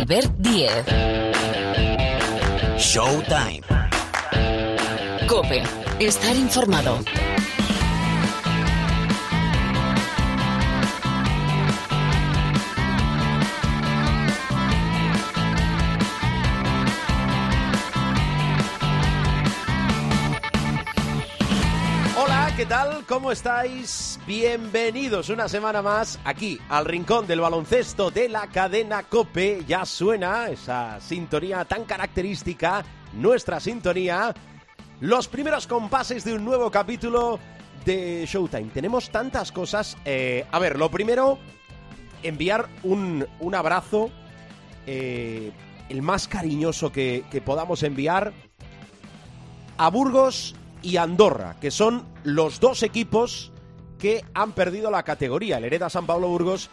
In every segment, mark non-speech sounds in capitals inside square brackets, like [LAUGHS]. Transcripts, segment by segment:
Albert Diez. Showtime. Cope. Estar informado. Tal? ¿Cómo estáis? Bienvenidos una semana más aquí al rincón del baloncesto de la cadena Cope. Ya suena esa sintonía tan característica, nuestra sintonía. Los primeros compases de un nuevo capítulo de Showtime. Tenemos tantas cosas. Eh, a ver, lo primero, enviar un, un abrazo, eh, el más cariñoso que, que podamos enviar a Burgos y Andorra, que son los dos equipos que han perdido la categoría, el Hereda San Pablo Burgos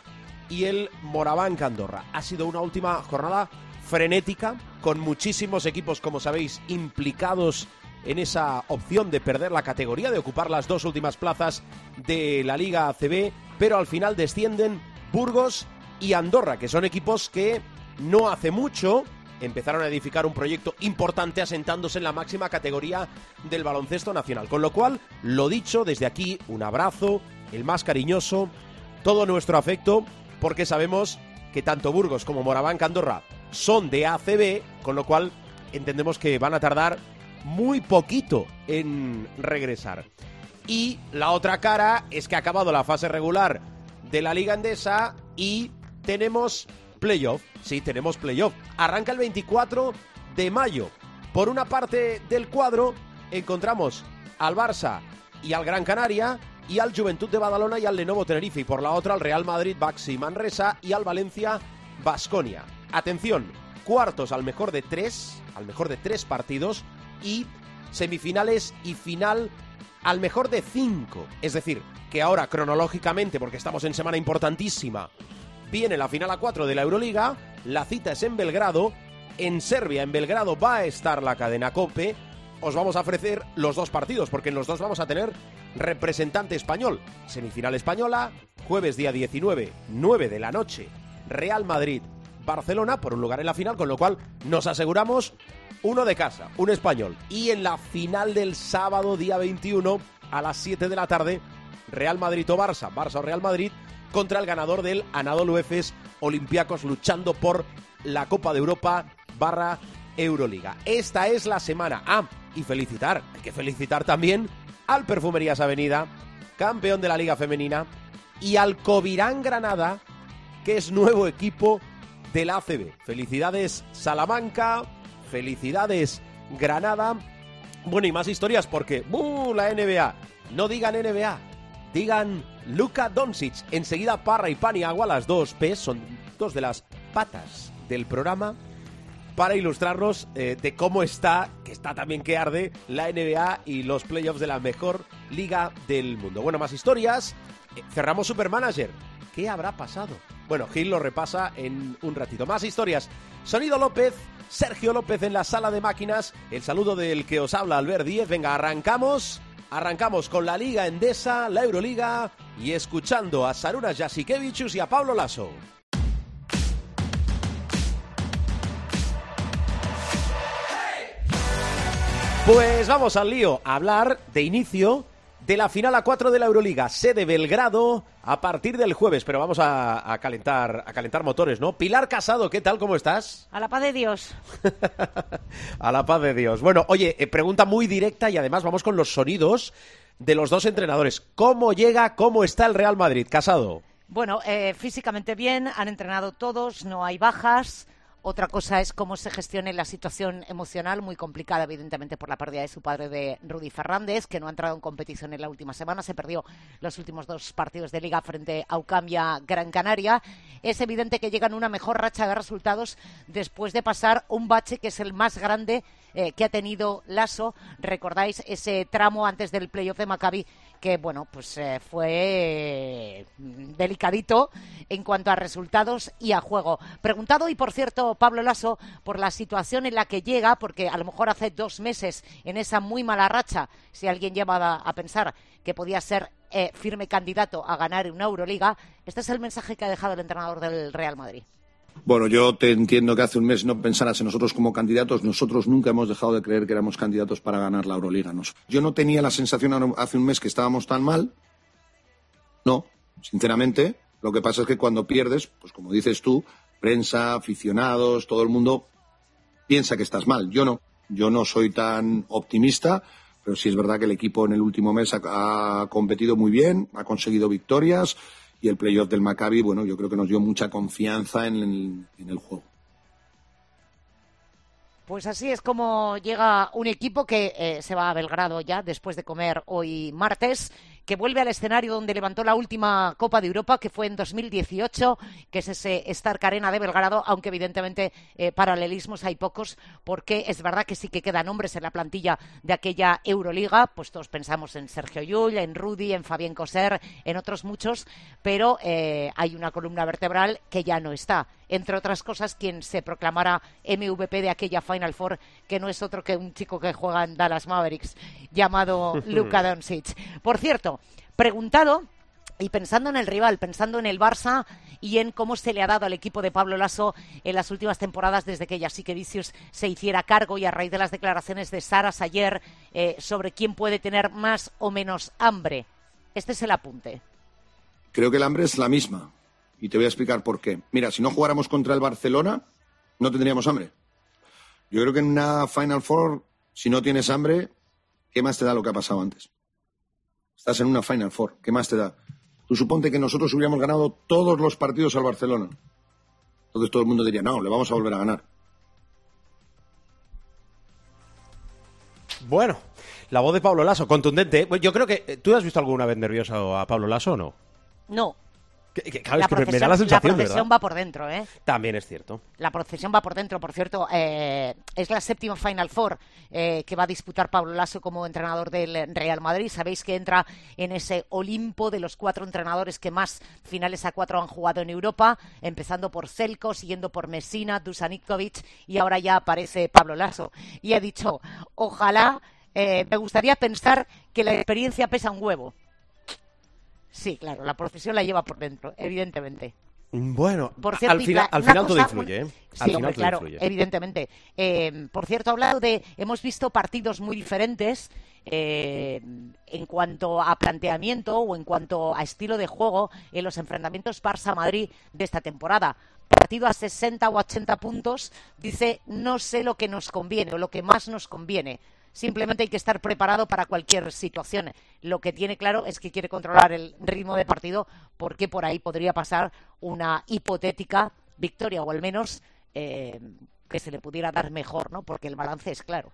y el Morabanca Andorra. Ha sido una última jornada frenética, con muchísimos equipos, como sabéis, implicados en esa opción de perder la categoría, de ocupar las dos últimas plazas de la Liga ACB, pero al final descienden Burgos y Andorra, que son equipos que no hace mucho empezaron a edificar un proyecto importante asentándose en la máxima categoría del baloncesto nacional. Con lo cual, lo dicho, desde aquí, un abrazo, el más cariñoso, todo nuestro afecto, porque sabemos que tanto Burgos como Morabanca Andorra son de ACB, con lo cual entendemos que van a tardar muy poquito en regresar. Y la otra cara es que ha acabado la fase regular de la Liga Endesa y tenemos playoff. Sí, tenemos playoff. Arranca el 24 de mayo. Por una parte del cuadro encontramos al Barça y al Gran Canaria y al Juventud de Badalona y al Lenovo Tenerife. Y por la otra al Real Madrid, Baxi Manresa y al Valencia Basconia. Atención, cuartos al mejor de tres, al mejor de tres partidos y semifinales y final al mejor de cinco. Es decir, que ahora cronológicamente, porque estamos en semana importantísima, viene la final a 4 de la Euroliga, la cita es en Belgrado, en Serbia, en Belgrado va a estar la cadena Cope, os vamos a ofrecer los dos partidos, porque en los dos vamos a tener representante español, semifinal española, jueves día 19, 9 de la noche, Real Madrid, Barcelona, por un lugar en la final, con lo cual nos aseguramos uno de casa, un español, y en la final del sábado día 21 a las 7 de la tarde, Real Madrid o Barça, Barça o Real Madrid, contra el ganador del Anadolu Efes Olympiacos luchando por la Copa de Europa barra Euroliga. Esta es la semana. Ah, y felicitar, hay que felicitar también al Perfumerías Avenida, campeón de la Liga Femenina, y al Covirán Granada, que es nuevo equipo del ACB. Felicidades Salamanca, felicidades Granada. Bueno, y más historias porque ¡uh, la NBA! No digan NBA, digan Luka Doncic. Enseguida Parra y Paniagua, las dos P, son dos de las patas del programa para ilustrarnos eh, de cómo está, que está también que arde, la NBA y los playoffs de la mejor liga del mundo. Bueno, más historias. Eh, cerramos Supermanager. ¿Qué habrá pasado? Bueno, Gil lo repasa en un ratito. Más historias. Sonido López, Sergio López en la sala de máquinas. El saludo del que os habla Albert Díez. Venga, arrancamos. Arrancamos con la Liga Endesa, la Euroliga y escuchando a Saruna Jasikevichus y a Pablo Lasso. Pues vamos al lío, a hablar de inicio de la final a 4 de la Euroliga, sede Belgrado, a partir del jueves, pero vamos a, a, calentar a calentar motores, ¿no? Pilar Casado, ¿qué tal? ¿Cómo estás? A la paz de Dios. [LAUGHS] a la paz de Dios. Bueno, oye, eh, pregunta muy directa y además vamos con los sonidos de los dos entrenadores. ¿Cómo llega, cómo está el Real Madrid? Casado. Bueno, eh, físicamente bien, han entrenado todos, no hay bajas. Otra cosa es cómo se gestione la situación emocional, muy complicada, evidentemente, por la pérdida de su padre de Rudy Fernández, que no ha entrado en competición en la última semana. Se perdió los últimos dos partidos de liga frente a Ucambia Gran Canaria. Es evidente que llegan una mejor racha de resultados después de pasar un bache que es el más grande eh, que ha tenido Lasso. Recordáis ese tramo antes del playoff de Maccabi que bueno, pues eh, fue eh, delicadito en cuanto a resultados y a juego. Preguntado, y por cierto, Pablo Lasso, por la situación en la que llega, porque a lo mejor hace dos meses en esa muy mala racha, si alguien llevaba a pensar que podía ser eh, firme candidato a ganar una Euroliga, este es el mensaje que ha dejado el entrenador del Real Madrid. Bueno, yo te entiendo que hace un mes no pensaras en nosotros como candidatos. Nosotros nunca hemos dejado de creer que éramos candidatos para ganar la Euroliga. Yo no tenía la sensación hace un mes que estábamos tan mal. No, sinceramente. Lo que pasa es que cuando pierdes, pues como dices tú, prensa, aficionados, todo el mundo piensa que estás mal. Yo no. Yo no soy tan optimista, pero sí es verdad que el equipo en el último mes ha, competido muy bien, ha conseguido victorias y el playoff del Maccabi, bueno, yo creo que nos dio mucha confianza en el juego. Pues así es como llega un equipo que eh, se va a Belgrado ya después de comer hoy martes, que vuelve al escenario donde levantó la última Copa de Europa, que fue en 2018, que es ese Stark Arena de Belgrado, aunque evidentemente eh, paralelismos hay pocos, porque es verdad que sí que quedan nombres en la plantilla de aquella Euroliga, pues todos pensamos en Sergio Llull, en Rudy, en Fabián Coser, en otros muchos, pero eh, hay una columna vertebral que ya no está entre otras cosas, quien se proclamara MVP de aquella Final Four, que no es otro que un chico que juega en Dallas Mavericks, llamado [LAUGHS] Luka Doncic. Por cierto, preguntado y pensando en el rival, pensando en el Barça y en cómo se le ha dado al equipo de Pablo Lasso en las últimas temporadas desde que Jasique Vicius se hiciera cargo y a raíz de las declaraciones de Saras ayer eh, sobre quién puede tener más o menos hambre. Este es el apunte. Creo que el hambre es la misma. Y te voy a explicar por qué. Mira, si no jugáramos contra el Barcelona, no tendríamos hambre. Yo creo que en una Final Four, si no tienes hambre, ¿qué más te da lo que ha pasado antes? Estás en una Final Four, ¿qué más te da? Tú suponte que nosotros hubiéramos ganado todos los partidos al Barcelona. Entonces todo el mundo diría, no, le vamos a volver a ganar. Bueno, la voz de Pablo Lasso, contundente. Yo creo que. ¿Tú has visto alguna vez nervioso a Pablo Lasso o no? No, la procesión va por dentro, ¿eh? También es cierto. La procesión va por dentro, por cierto. Eh, es la séptima Final Four eh, que va a disputar Pablo Lasso como entrenador del Real Madrid. Sabéis que entra en ese Olimpo de los cuatro entrenadores que más finales a cuatro han jugado en Europa, empezando por Celco, siguiendo por Messina, Dusan y ahora ya aparece Pablo Lasso. Y ha dicho, ojalá, eh, me gustaría pensar que la experiencia pesa un huevo. Sí, claro, la procesión la lleva por dentro, evidentemente. Bueno, al, final, al final todo influye, ¿eh? sí, claro, evidentemente. Eh, por cierto, ha hablado de, hemos visto partidos muy diferentes eh, en cuanto a planteamiento o en cuanto a estilo de juego en los enfrentamientos Barça-Madrid de esta temporada. Partido a 60 o 80 puntos, dice, no sé lo que nos conviene o lo que más nos conviene. Simplemente hay que estar preparado para cualquier situación. Lo que tiene claro es que quiere controlar el ritmo de partido porque por ahí podría pasar una hipotética victoria o al menos eh, que se le pudiera dar mejor, ¿no? Porque el balance es claro.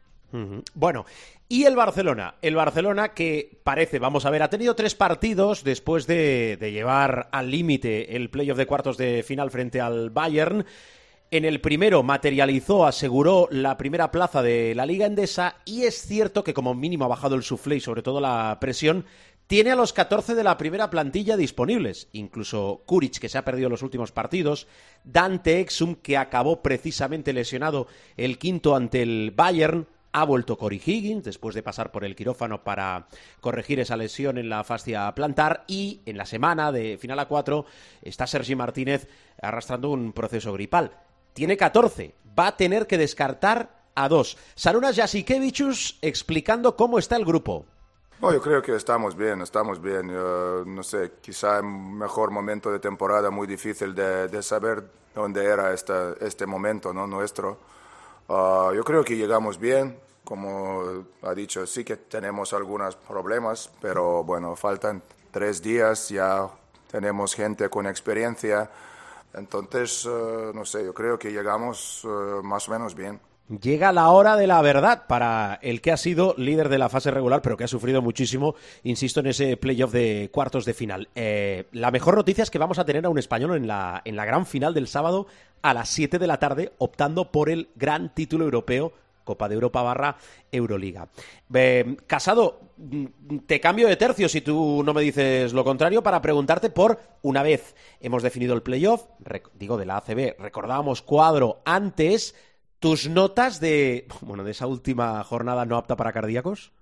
Bueno, y el Barcelona. El Barcelona que parece, vamos a ver, ha tenido tres partidos después de, de llevar al límite el playoff de cuartos de final frente al Bayern. En el primero materializó, aseguró la primera plaza de la Liga Endesa y es cierto que como mínimo ha bajado el suflé y sobre todo la presión, tiene a los 14 de la primera plantilla disponibles, incluso Kuric, que se ha perdido los últimos partidos, Dante Exum, que acabó precisamente lesionado el quinto ante el Bayern, ha vuelto Cory Higgins después de pasar por el quirófano para corregir esa lesión en la fascia plantar y en la semana de final a cuatro está Sergi Martínez arrastrando un proceso gripal tiene 14. Va a tener que descartar a dos. Sarunas Jasikevichus explicando cómo está el grupo. yo creo que estamos bien, estamos bien. no sé, quizá en mejor momento de temporada, muy difícil de, saber dónde era este, este momento ¿no? nuestro. Ah, yo creo que llegamos bien, como ha dicho, sí que tenemos algunos problemas, pero bueno, faltan tres días, ya tenemos gente con experiencia. Entonces, eh, no sé, yo creo que llegamos eh, más o menos bien. Llega la hora de la verdad para el que ha sido líder de la fase regular, pero que ha sufrido muchísimo, insisto, en ese playoff de cuartos de final. Eh, la mejor noticia es que vamos a tener a un español en la, en la gran final del sábado a las 7 de la tarde, optando por el gran título europeo Copa de Europa barra Euroliga. Casado, te cambio de tercio si tú no me dices lo contrario para preguntarte por, una vez hemos definido el playoff, digo de la ACB, recordábamos cuadro antes, tus notas de, bueno, de esa última jornada no apta para cardíacos.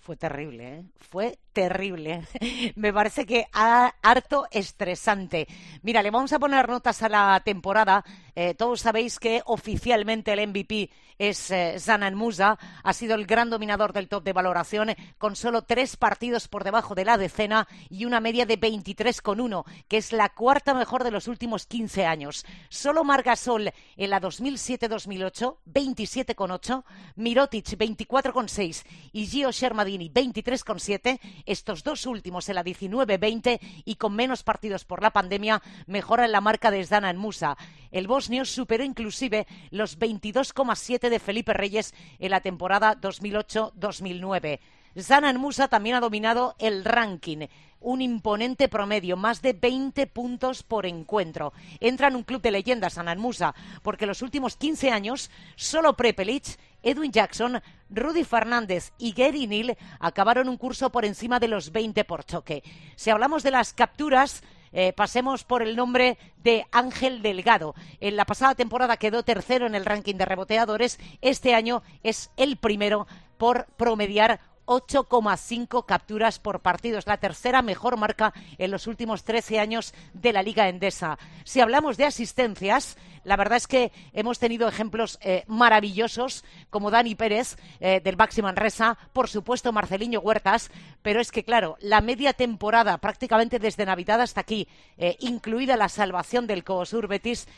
Fue terrible, ¿eh? Fue terrible. [LAUGHS] Me parece que harto estresante. Mira, le vamos a poner notas a la temporada. Eh, todos sabéis que oficialmente el MVP es eh, Zanan Musa. Ha sido el gran dominador del top de valoración con solo tres partidos por debajo de la decena y una media de 23,1, que es la cuarta mejor de los últimos 15 años. Solo Margasol en la 2007-2008, 27,8, Mirotic 24,6 y Gio Shermadini 23,7. Estos dos últimos en la 19-20 y con menos partidos por la pandemia mejoran la marca de Zdana en Musa. El bosnio superó inclusive los 22,7 de Felipe Reyes en la temporada 2008-2009. Zanan Musa también ha dominado el ranking, un imponente promedio, más de 20 puntos por encuentro. Entra en un club de leyendas Zanan Musa, porque los últimos 15 años solo Prepelic, Edwin Jackson, Rudy Fernández y Gary Neal acabaron un curso por encima de los 20 por choque. Si hablamos de las capturas, eh, pasemos por el nombre de Ángel Delgado. En la pasada temporada quedó tercero en el ranking de reboteadores. Este año es el primero por promediar 8,5 capturas por partido. Es la tercera mejor marca en los últimos 13 años de la Liga Endesa. Si hablamos de asistencias, la verdad es que hemos tenido ejemplos eh, maravillosos como Dani Pérez eh, del Baxi Manresa, por supuesto Marceliño Huertas, pero es que claro, la media temporada prácticamente desde Navidad hasta aquí, eh, incluida la salvación del Coosur Betis,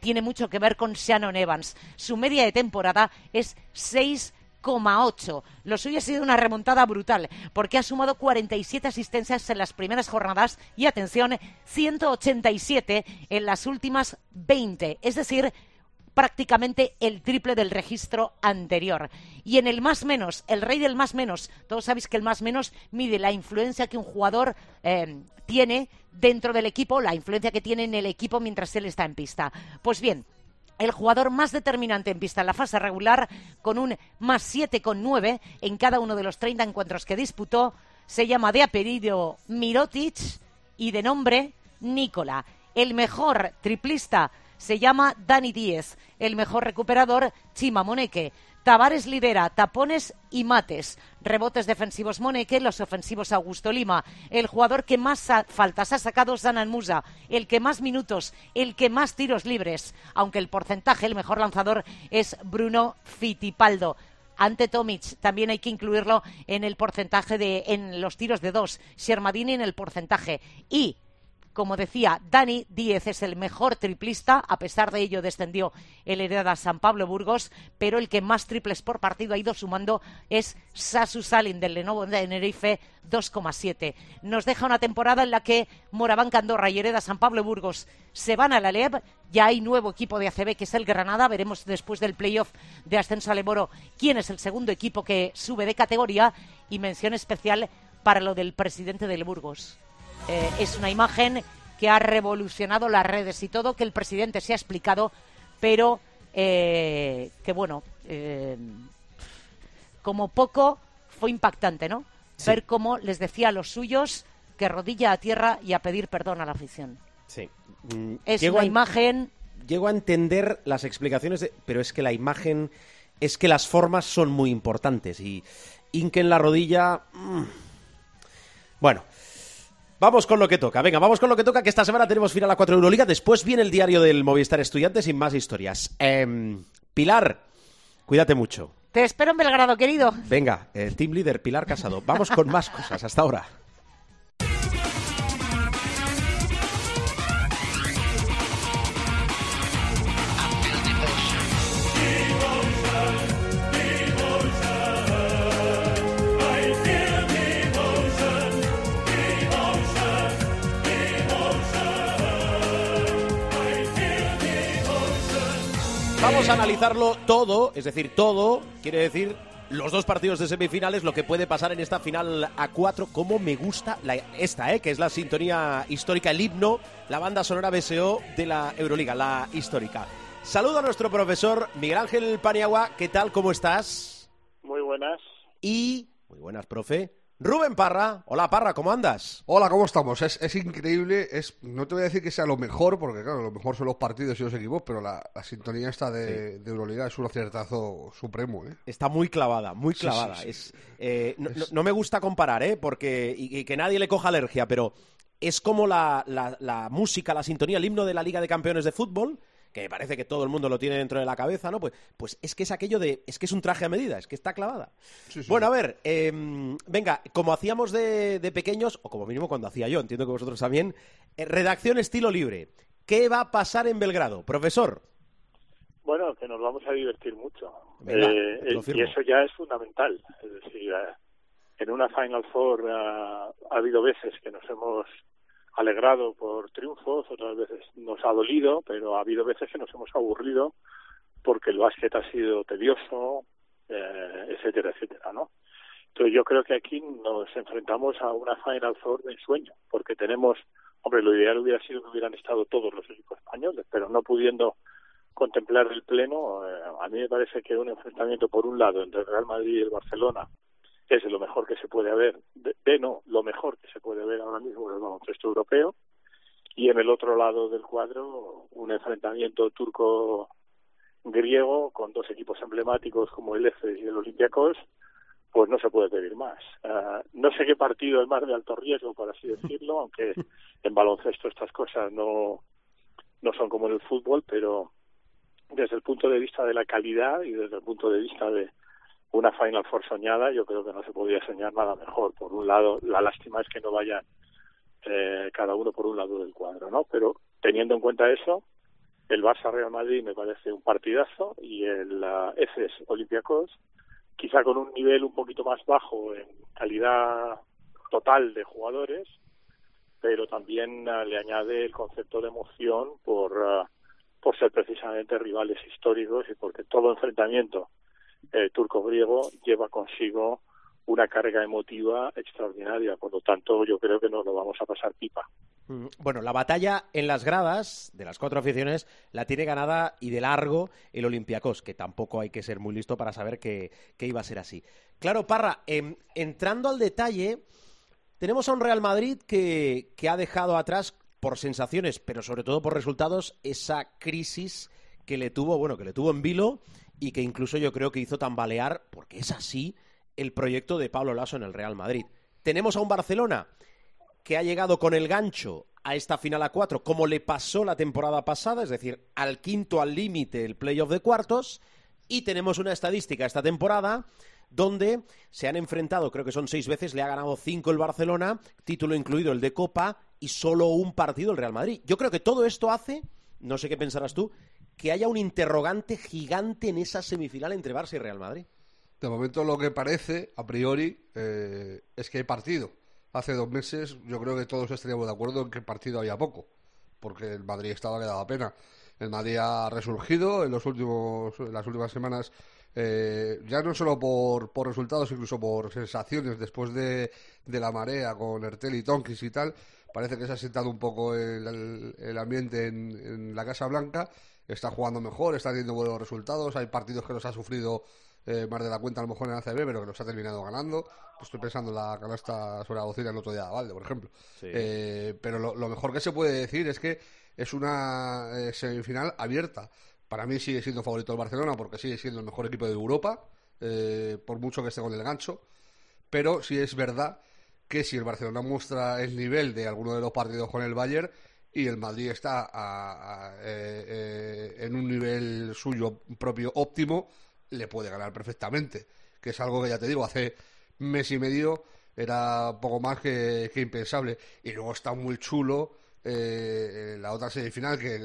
tiene mucho que ver con Shannon Evans. Su media de temporada es 6 8. Lo suyo ha sido una remontada brutal, porque ha sumado 47 asistencias en las primeras jornadas y, atención, 187 en las últimas 20. Es decir, prácticamente el triple del registro anterior. Y en el más menos, el rey del más menos, todos sabéis que el más menos mide la influencia que un jugador eh, tiene dentro del equipo, la influencia que tiene en el equipo mientras él está en pista. Pues bien, el jugador más determinante en pista en la fase regular, con un más 7,9 en cada uno de los 30 encuentros que disputó, se llama de apellido Mirotic y de nombre Nicola. El mejor triplista se llama Dani Díez, el mejor recuperador Chima Moneque. Tavares lidera tapones y mates. Rebotes defensivos Moneque, los ofensivos Augusto Lima. El jugador que más faltas ha sacado Zanan Musa. El que más minutos, el que más tiros libres. Aunque el porcentaje, el mejor lanzador es Bruno Fitipaldo ante Tomic. También hay que incluirlo en el porcentaje de en los tiros de dos. Shermadini en el porcentaje. Y como decía, Dani Díez es el mejor triplista, a pesar de ello descendió el Hereda San Pablo Burgos, pero el que más triples por partido ha ido sumando es Sasu Salin del Lenovo de Tenerife, 2,7. Nos deja una temporada en la que Moraván Candorra y Hereda San Pablo Burgos se van a la LEB, ya hay nuevo equipo de ACB que es el Granada, veremos después del playoff de ascenso al Eboro quién es el segundo equipo que sube de categoría y mención especial para lo del presidente del Burgos. Eh, es una imagen que ha revolucionado las redes y todo, que el presidente se ha explicado, pero eh, que bueno, eh, como poco fue impactante, ¿no? Ver cómo les decía a los suyos que rodilla a tierra y a pedir perdón a la afición. Sí. Mm, es una imagen. Llego a entender las explicaciones, pero es que la imagen, es que las formas son muy importantes y Inque en la rodilla. Mm. Bueno, Vamos con lo que toca. Venga, vamos con lo que toca, que esta semana tenemos final a 4 Euroliga. Después viene el diario del Movistar Estudiantes sin más historias. Em, Pilar, cuídate mucho. Te espero en Belgrado, querido. Venga, el team leader Pilar Casado. Vamos con más cosas. Hasta ahora. Vamos a analizarlo todo, es decir, todo, quiere decir los dos partidos de semifinales, lo que puede pasar en esta final a cuatro, como me gusta la, esta, ¿eh? que es la sintonía histórica, el himno, la banda sonora BSO de la Euroliga, la histórica. Saludo a nuestro profesor Miguel Ángel Paniagua, ¿qué tal? ¿Cómo estás? Muy buenas. Y, muy buenas, profe. Rubén Parra. Hola Parra, ¿cómo andas? Hola, ¿cómo estamos? Es, es increíble, es, no te voy a decir que sea lo mejor, porque claro, lo mejor son los partidos y los equipos, pero la, la sintonía esta de, de, Euroliga es un aciertazo supremo. ¿eh? Está muy clavada, muy clavada. Sí, sí, sí. Es, eh, no, no, no, me gusta comparar, ¿eh? porque y, y, que nadie le coja alergia, pero es como la, la, la música, la sintonía, el himno de la Liga de Campeones de Fútbol, que me parece que todo el mundo lo tiene dentro de la cabeza, ¿no? Pues, pues es que es aquello de. Es que es un traje a medida, es que está clavada. Sí, sí. Bueno, a ver, eh, venga, como hacíamos de, de, pequeños, o como mínimo cuando hacía yo, entiendo que vosotros también, eh, redacción estilo libre. ¿Qué va a pasar en Belgrado? Profesor. Bueno, que nos vamos a divertir mucho. Venga, eh, y eso ya es fundamental. Es decir, en una Final Four uh, ha habido veces que nos hemos alegrado por triunfos, otras veces nos ha dolido, pero ha habido veces que nos hemos aburrido porque el básquet ha sido tedioso, eh, etcétera, etcétera, ¿no? Entonces yo creo que aquí nos enfrentamos a una Final Four de sueño, porque tenemos, hombre, lo ideal hubiera sido que hubieran estado todos los equipos españoles, pero no pudiendo contemplar el pleno, eh, a mí me parece que un enfrentamiento por un lado entre el Real Madrid y el Barcelona es lo mejor que se puede haber, de, de, no, lo mejor que se puede ver ahora mismo en el baloncesto europeo, y en el otro lado del cuadro un enfrentamiento turco-griego con dos equipos emblemáticos como el EFES y el Olympiacos, pues no se puede pedir más. Uh, no sé qué partido es más de alto riesgo, por así decirlo, [LAUGHS] aunque en baloncesto estas cosas no, no son como en el fútbol, pero desde el punto de vista de la calidad y desde el punto de vista de, una Final Four soñada, yo creo que no se podía soñar nada mejor. Por un lado, la lástima es que no vayan eh, cada uno por un lado del cuadro, ¿no? Pero teniendo en cuenta eso, el Barça Real Madrid me parece un partidazo y el uh, Olympiacos, quizá con un nivel un poquito más bajo en calidad total de jugadores, pero también uh, le añade el concepto de emoción por, uh, por ser precisamente rivales históricos y porque todo enfrentamiento eh, turco-griego lleva consigo una carga emotiva extraordinaria. Por lo tanto, yo creo que nos lo vamos a pasar pipa. Mm, bueno, la batalla en las gradas de las cuatro aficiones la tiene ganada y de largo el Olympiacos, que tampoco hay que ser muy listo para saber que, que iba a ser así. Claro, Parra, eh, entrando al detalle, tenemos a un Real Madrid que, que ha dejado atrás por sensaciones, pero sobre todo por resultados, esa crisis que le tuvo, bueno, que le tuvo en vilo y que incluso yo creo que hizo tambalear, porque es así, el proyecto de Pablo Lasso en el Real Madrid. Tenemos a un Barcelona que ha llegado con el gancho a esta final a cuatro, como le pasó la temporada pasada, es decir, al quinto al límite el playoff de cuartos, y tenemos una estadística esta temporada donde se han enfrentado, creo que son seis veces, le ha ganado cinco el Barcelona, título incluido el de Copa, y solo un partido el Real Madrid. Yo creo que todo esto hace, no sé qué pensarás tú, que haya un interrogante gigante en esa semifinal entre Barça y Real Madrid. De momento lo que parece, a priori, eh, es que hay partido. Hace dos meses yo creo que todos estaríamos de acuerdo en que partido había poco, porque el Madrid estaba que daba pena. El Madrid ha resurgido en, los últimos, en las últimas semanas, eh, ya no solo por, por, resultados, incluso por sensaciones después de, de la marea con Ertel y Tonkis y tal. Parece que se ha sentado un poco el, el, ambiente en, en la Casa Blanca está jugando mejor, está teniendo buenos resultados. Hay partidos que los ha sufrido eh, más de la cuenta a lo mejor en la ACB, pero que los ha terminado ganando. Pues estoy pensando en la canasta sobre la bocina el otro día de Valde, por ejemplo. Sí. Eh, pero lo, lo, mejor que se puede decir es que es una eh, semifinal abierta. Para mí sigue siendo favorito el Barcelona porque sigue siendo el mejor equipo de Europa, por mucho que esté con el gancho. Pero sí es verdad que si el Barcelona muestra el nivel de alguno de los partidos con el Bayern, y el Madrid está a, eh, eh, en un nivel suyo propio óptimo, le puede ganar perfectamente. Que es algo que ya te digo, hace mes y medio era poco más que, que impensable. Y luego está muy chulo eh, la otra semifinal que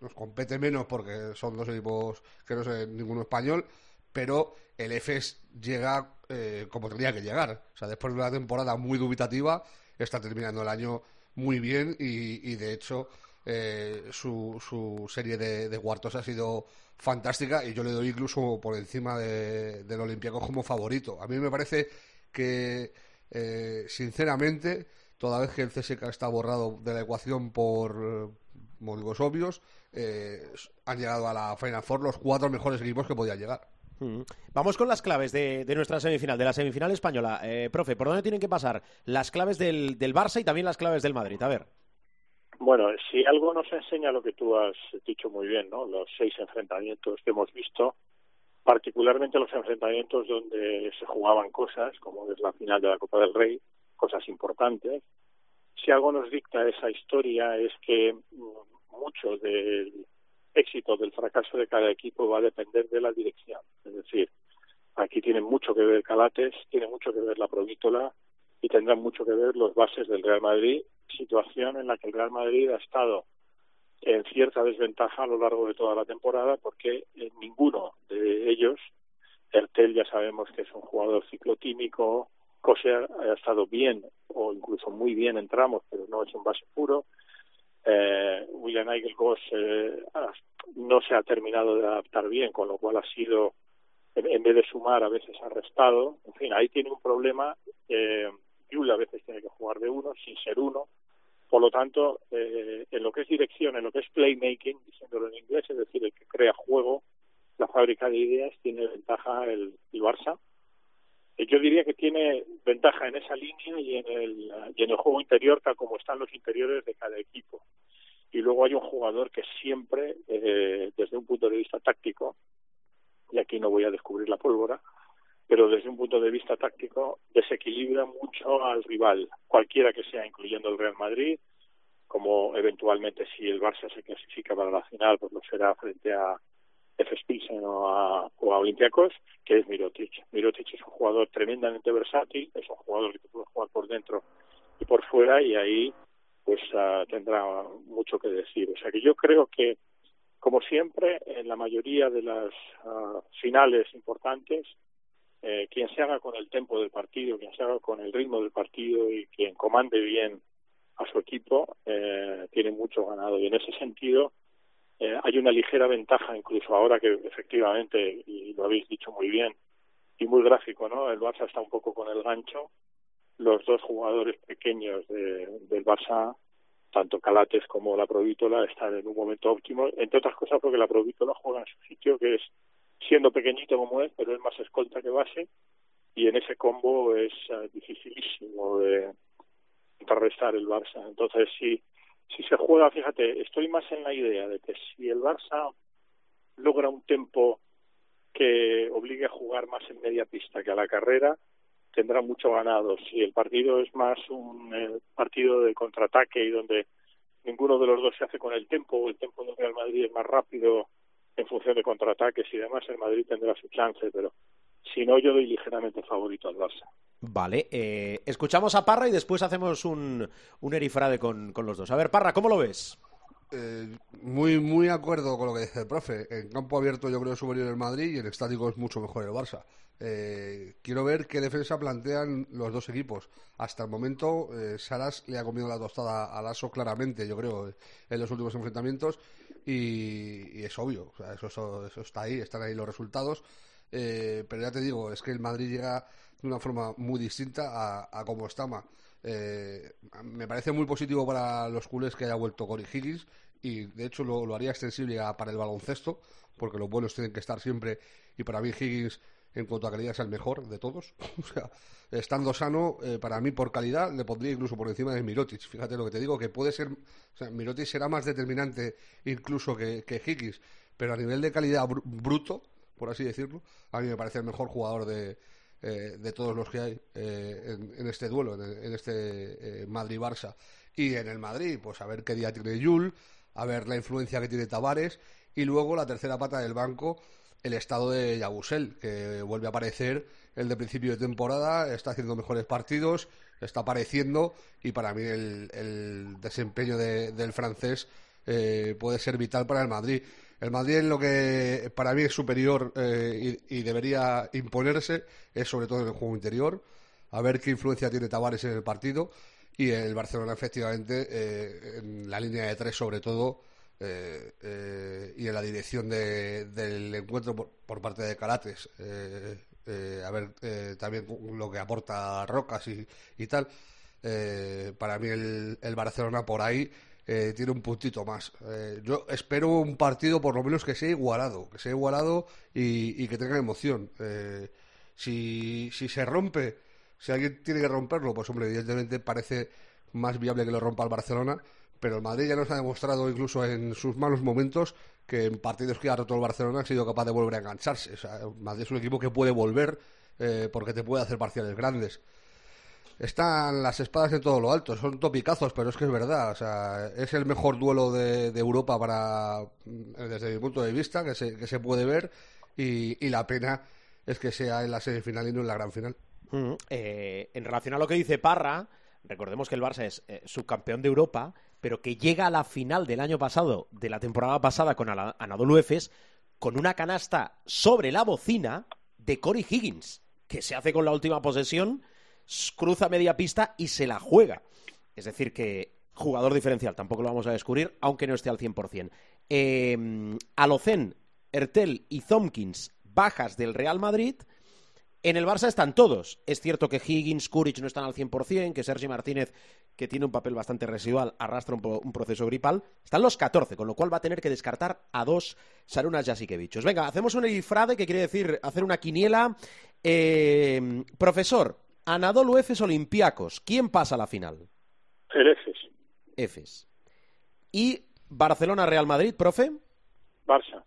nos compete menos porque son dos equipos que no sé ninguno español, pero el EFES llega eh, como tendría que llegar. O sea, después de una temporada muy dubitativa, está terminando el año muy bien y, y de hecho eh, su, su, serie de, de, cuartos ha sido fantástica y yo le doy incluso por encima de, del Olympiacos como favorito. A mí me parece que, eh, sinceramente, toda vez que el CSK está borrado de la ecuación por motivos obvios, eh, han llegado a la Final Four los cuatro mejores equipos que podían llegar. Vamos con las claves de, nuestra semifinal, de la semifinal española. Eh, profe, ¿por dónde tienen que pasar las claves del, del Barça y también las claves del Madrid? A ver. Bueno, si algo nos enseña lo que tú has dicho muy bien, ¿no? Los seis enfrentamientos que hemos visto, particularmente los enfrentamientos donde se jugaban cosas, como es la final de la Copa del Rey, cosas importantes. Si algo nos dicta esa historia es que mm, mucho del éxito del fracaso de cada equipo va a depender de la dirección. Es decir, aquí tiene mucho que ver Calates, tiene mucho que ver la Provítola y tendrán mucho que ver los bases del Real Madrid, situación en la que el Real Madrid ha estado en cierta desventaja a lo largo de toda la temporada porque en ninguno de ellos, Ertel ya sabemos que es un jugador ciclotímico, Cose ha estado bien o incluso muy bien en tramos, pero no es un base puro. Eh, William Nigel eh, no se ha terminado de adaptar bien, con lo cual ha sido, en, vez de sumar, a veces ha restado. En fin, ahí tiene un problema. Eh, Yul a veces tiene que jugar de uno, sin ser uno. Por lo tanto, eh, en lo que es dirección, en lo que es playmaking, diciéndolo en inglés, es decir, el que crea juego, la fábrica de ideas, tiene ventaja el, el Barça. Eh, yo diría que tiene ventaja en esa línea y en el, y en el juego interior, tal como están los interiores de cada equipo. Y luego hay un jugador que siempre, eh, desde un punto de vista táctico, y aquí no voy a descubrir la pólvora, pero desde un punto de vista táctico desequilibra mucho al rival, cualquiera que sea, incluyendo el Real Madrid, como eventualmente si el Barça se clasifica para la final, pues lo será frente a F. o a, o a Olympiacos, que es Mirotic. Mirotic es un jugador tremendamente versátil, es un jugador que puede jugar por dentro y por fuera y ahí pues uh, tendrá mucho que decir. O sea que yo creo que, como siempre, en la mayoría de las uh, finales importantes, eh, quien se haga con el tempo del partido, quien se haga con el ritmo del partido y quien comande bien a su equipo, eh, tiene mucho ganado. Y en ese sentido, eh, hay una ligera ventaja, incluso ahora que efectivamente, y lo habéis dicho muy bien, y muy gráfico, ¿no? El Barça está un poco con el gancho. Los dos jugadores pequeños de, del Barça, tanto Calates como la Provítola, están en un momento óptimo, entre otras cosas porque la Provítola juega en su sitio, que es siendo pequeñito como es, pero es más escolta que base, y en ese combo es uh, dificilísimo de contrarrestar el Barça. Entonces, si, si se juega, fíjate, estoy más en la idea de que si el Barça logra un tempo que obligue a jugar más en media pista que a la carrera, tendrá mucho ganado. Si el partido es más un eh, partido de contraataque y donde ninguno de los dos se hace con el tempo, el tempo del Real Madrid es más rápido en función de contraataques y demás, el Madrid tendrá su chance, pero si no, yo doy ligeramente favorito al Barça. Vale, eh, escuchamos a Parra y después hacemos un, un erifrade con, con los dos. A ver, Parra, ¿cómo lo ves? Eh, muy muy acuerdo con lo que dice el profe. En campo abierto yo creo superior el Madrid y en estático es mucho mejor el Barça. Eh, quiero ver qué defensa plantean los dos equipos. Hasta el momento eh, Saras le ha comido la tostada al Aso claramente, yo creo, en los últimos enfrentamientos y, es obvio, o sea, eso, eso, está ahí, están ahí los resultados. Eh, pero ya te digo, es que el Madrid llega de una forma muy distinta a, a como estaba. Me parece muy positivo para los culés que haya vuelto Cory Higgins y de hecho lo, lo haría extensible para el baloncesto, porque los buenos tienen que estar siempre y para mí Higgins en cuanto a calidad es el mejor de todos. [LAUGHS] o sea, estando sano, eh, para mí por calidad le pondría incluso por encima de Mirotic. Fíjate lo que te digo, que puede ser, o sea, Mirotic será más determinante incluso que, que Higgins, pero a nivel de calidad bruto, por así decirlo, a mí me parece el mejor jugador de, eh, de todos los que hay eh, en, este duelo, en, este Madrid-Barça. Y en el Madrid, pues a ver qué día tiene Yul, a ver la influencia que tiene Tavares, y luego la tercera pata del banco, el estado de Yabusel, que vuelve a aparecer el de principio de temporada, está haciendo mejores partidos, está apareciendo y para mí el, desempeño del francés eh, puede ser vital para el Madrid. El Madrid en lo que para mí es superior eh, y, debería imponerse es sobre todo en el juego interior, a ver qué influencia tiene Tavares en el partido y el Barcelona efectivamente eh, en la línea de tres sobre todo eh, eh, y en la dirección del encuentro por, parte de Carates, a ver también lo que aporta Rocas y, y tal. para mí el, Barcelona por ahí tiene un puntito más. Yo espero un partido por lo menos que sea igualado, que sea igualado y, que tenga emoción. Si, si se rompe, si alguien tiene que romperlo, pues hombre, evidentemente parece más viable que lo rompa el Barcelona, pero el Madrid ya nos ha demostrado incluso en sus malos momentos que en partidos que ha roto el Barcelona ha sido capaz de volver a engancharse. O sea, Madrid es un equipo que puede volver porque te puede hacer parciales grandes están las espadas en todo lo alto, son topicazos, pero es que es verdad, o sea, es el mejor duelo de, Europa para, desde mi punto de vista, que se, que se puede ver, y, la pena es que sea en la semifinal y no en la gran final. Eh, en relación a lo que dice Parra, recordemos que el Barça es eh, subcampeón de Europa, pero que llega a la final del año pasado, de la temporada pasada con Anadolu Efes, con una canasta sobre la bocina de Cory Higgins, que se hace con la última posesión cruza media pista y se la juega. Es decir, que jugador diferencial, tampoco lo vamos a descubrir, aunque no esté al 100%. Eh, Alocen, Ertel y Thompkins, bajas del Real Madrid. En el Barça están todos. Es cierto que Higgins, Kuric no están al 100%, que Sergi Martínez, que tiene un papel bastante residual, arrastra un, proceso gripal. Están los 14, con lo cual va a tener que descartar a dos Sarunas Jasikevichos. Venga, hacemos un ifrade, que quiere decir hacer una quiniela. Eh, profesor, Anadolu Efes Olympiacos. ¿Quién pasa a la final? El Efes. Efes. ¿Y Barcelona Real Madrid, profe? Barça.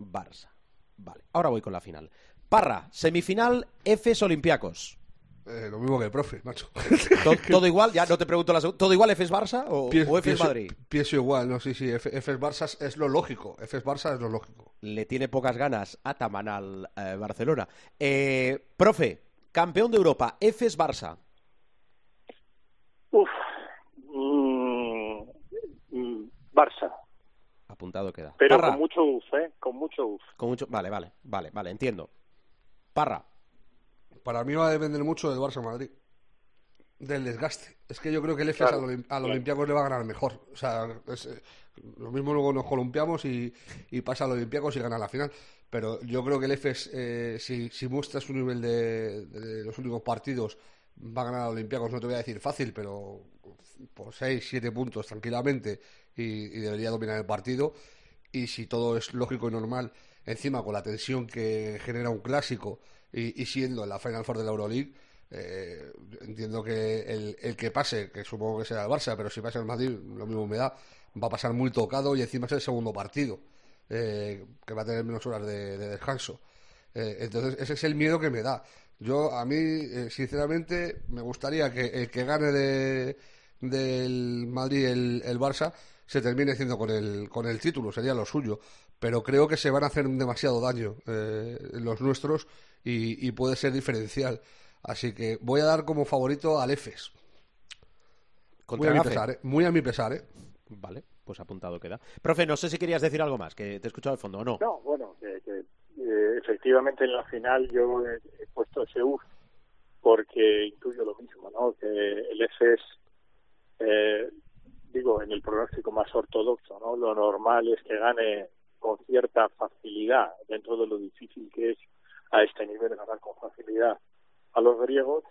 Barça. Vale, ahora voy con la final. Parra, semifinal Efes Olympiacos. Eh, lo mismo que el profe, macho. [LAUGHS] ¿Todo, igual? Ya no te pregunto la ¿Todo igual Efes Barça o, Efes Madrid? Pienso igual, no, sí, sí. Efes Barça es lo lógico. Efes Barça es lo lógico. Le tiene pocas ganas a Taman al eh, Barcelona. Eh, profe, Campeón de Europa, Efes Barça. Uf. Mm, mm, Barça. Apuntado queda. Pero con mucho uf, ¿eh? Con mucho uf. Con mucho... Vale, vale, vale, vale, entiendo. Parra. Para mí va a depender mucho del Barça Madrid. Del desgaste. Es que yo creo que el Efes al, Olympiacos le va a ganar mejor. O sea, eh, lo mismo luego nos columpiamos y, y pasa al Olympiacos y gana la final pero yo creo que el EFES, eh, si, si, muestra su nivel de, los últimos partidos, va a ganar a Olympiacos, no te voy a decir fácil, pero por 6, 7 puntos tranquilamente y, debería dominar el partido. Y si todo es lógico y normal, encima con la tensión que genera un clásico y, siendo en la Final Four de la Euroleague, eh, entiendo que el, el, que pase, que supongo que será el Barça, pero si pasa el Madrid, lo mismo me da, va a pasar muy tocado y encima es el segundo partido. Eh, que va a tener menos horas de, descanso. Eh, entonces, ese es el miedo que me da. Yo, a mí, sinceramente, me gustaría que el que gane de, del Madrid el, el Barça se termine haciendo con el, con el título, sería lo suyo. Pero creo que se van a hacer demasiado daño los nuestros y, puede ser diferencial. Así que voy a dar como favorito al EFES. Muy a, mi pesar, muy a mi pesar, ¿eh? Vale pues apuntado queda. Profe, no sé si querías decir algo más, que te he escuchado de fondo o no. No, bueno, que, eh, efectivamente en la final yo he, puesto ese UF porque intuyo lo mismo, ¿no? Que el F es, eh, digo, en el pronóstico más ortodoxo, ¿no? Lo normal es que gane con cierta facilidad dentro de lo difícil que es a este nivel ganar con facilidad a los griegos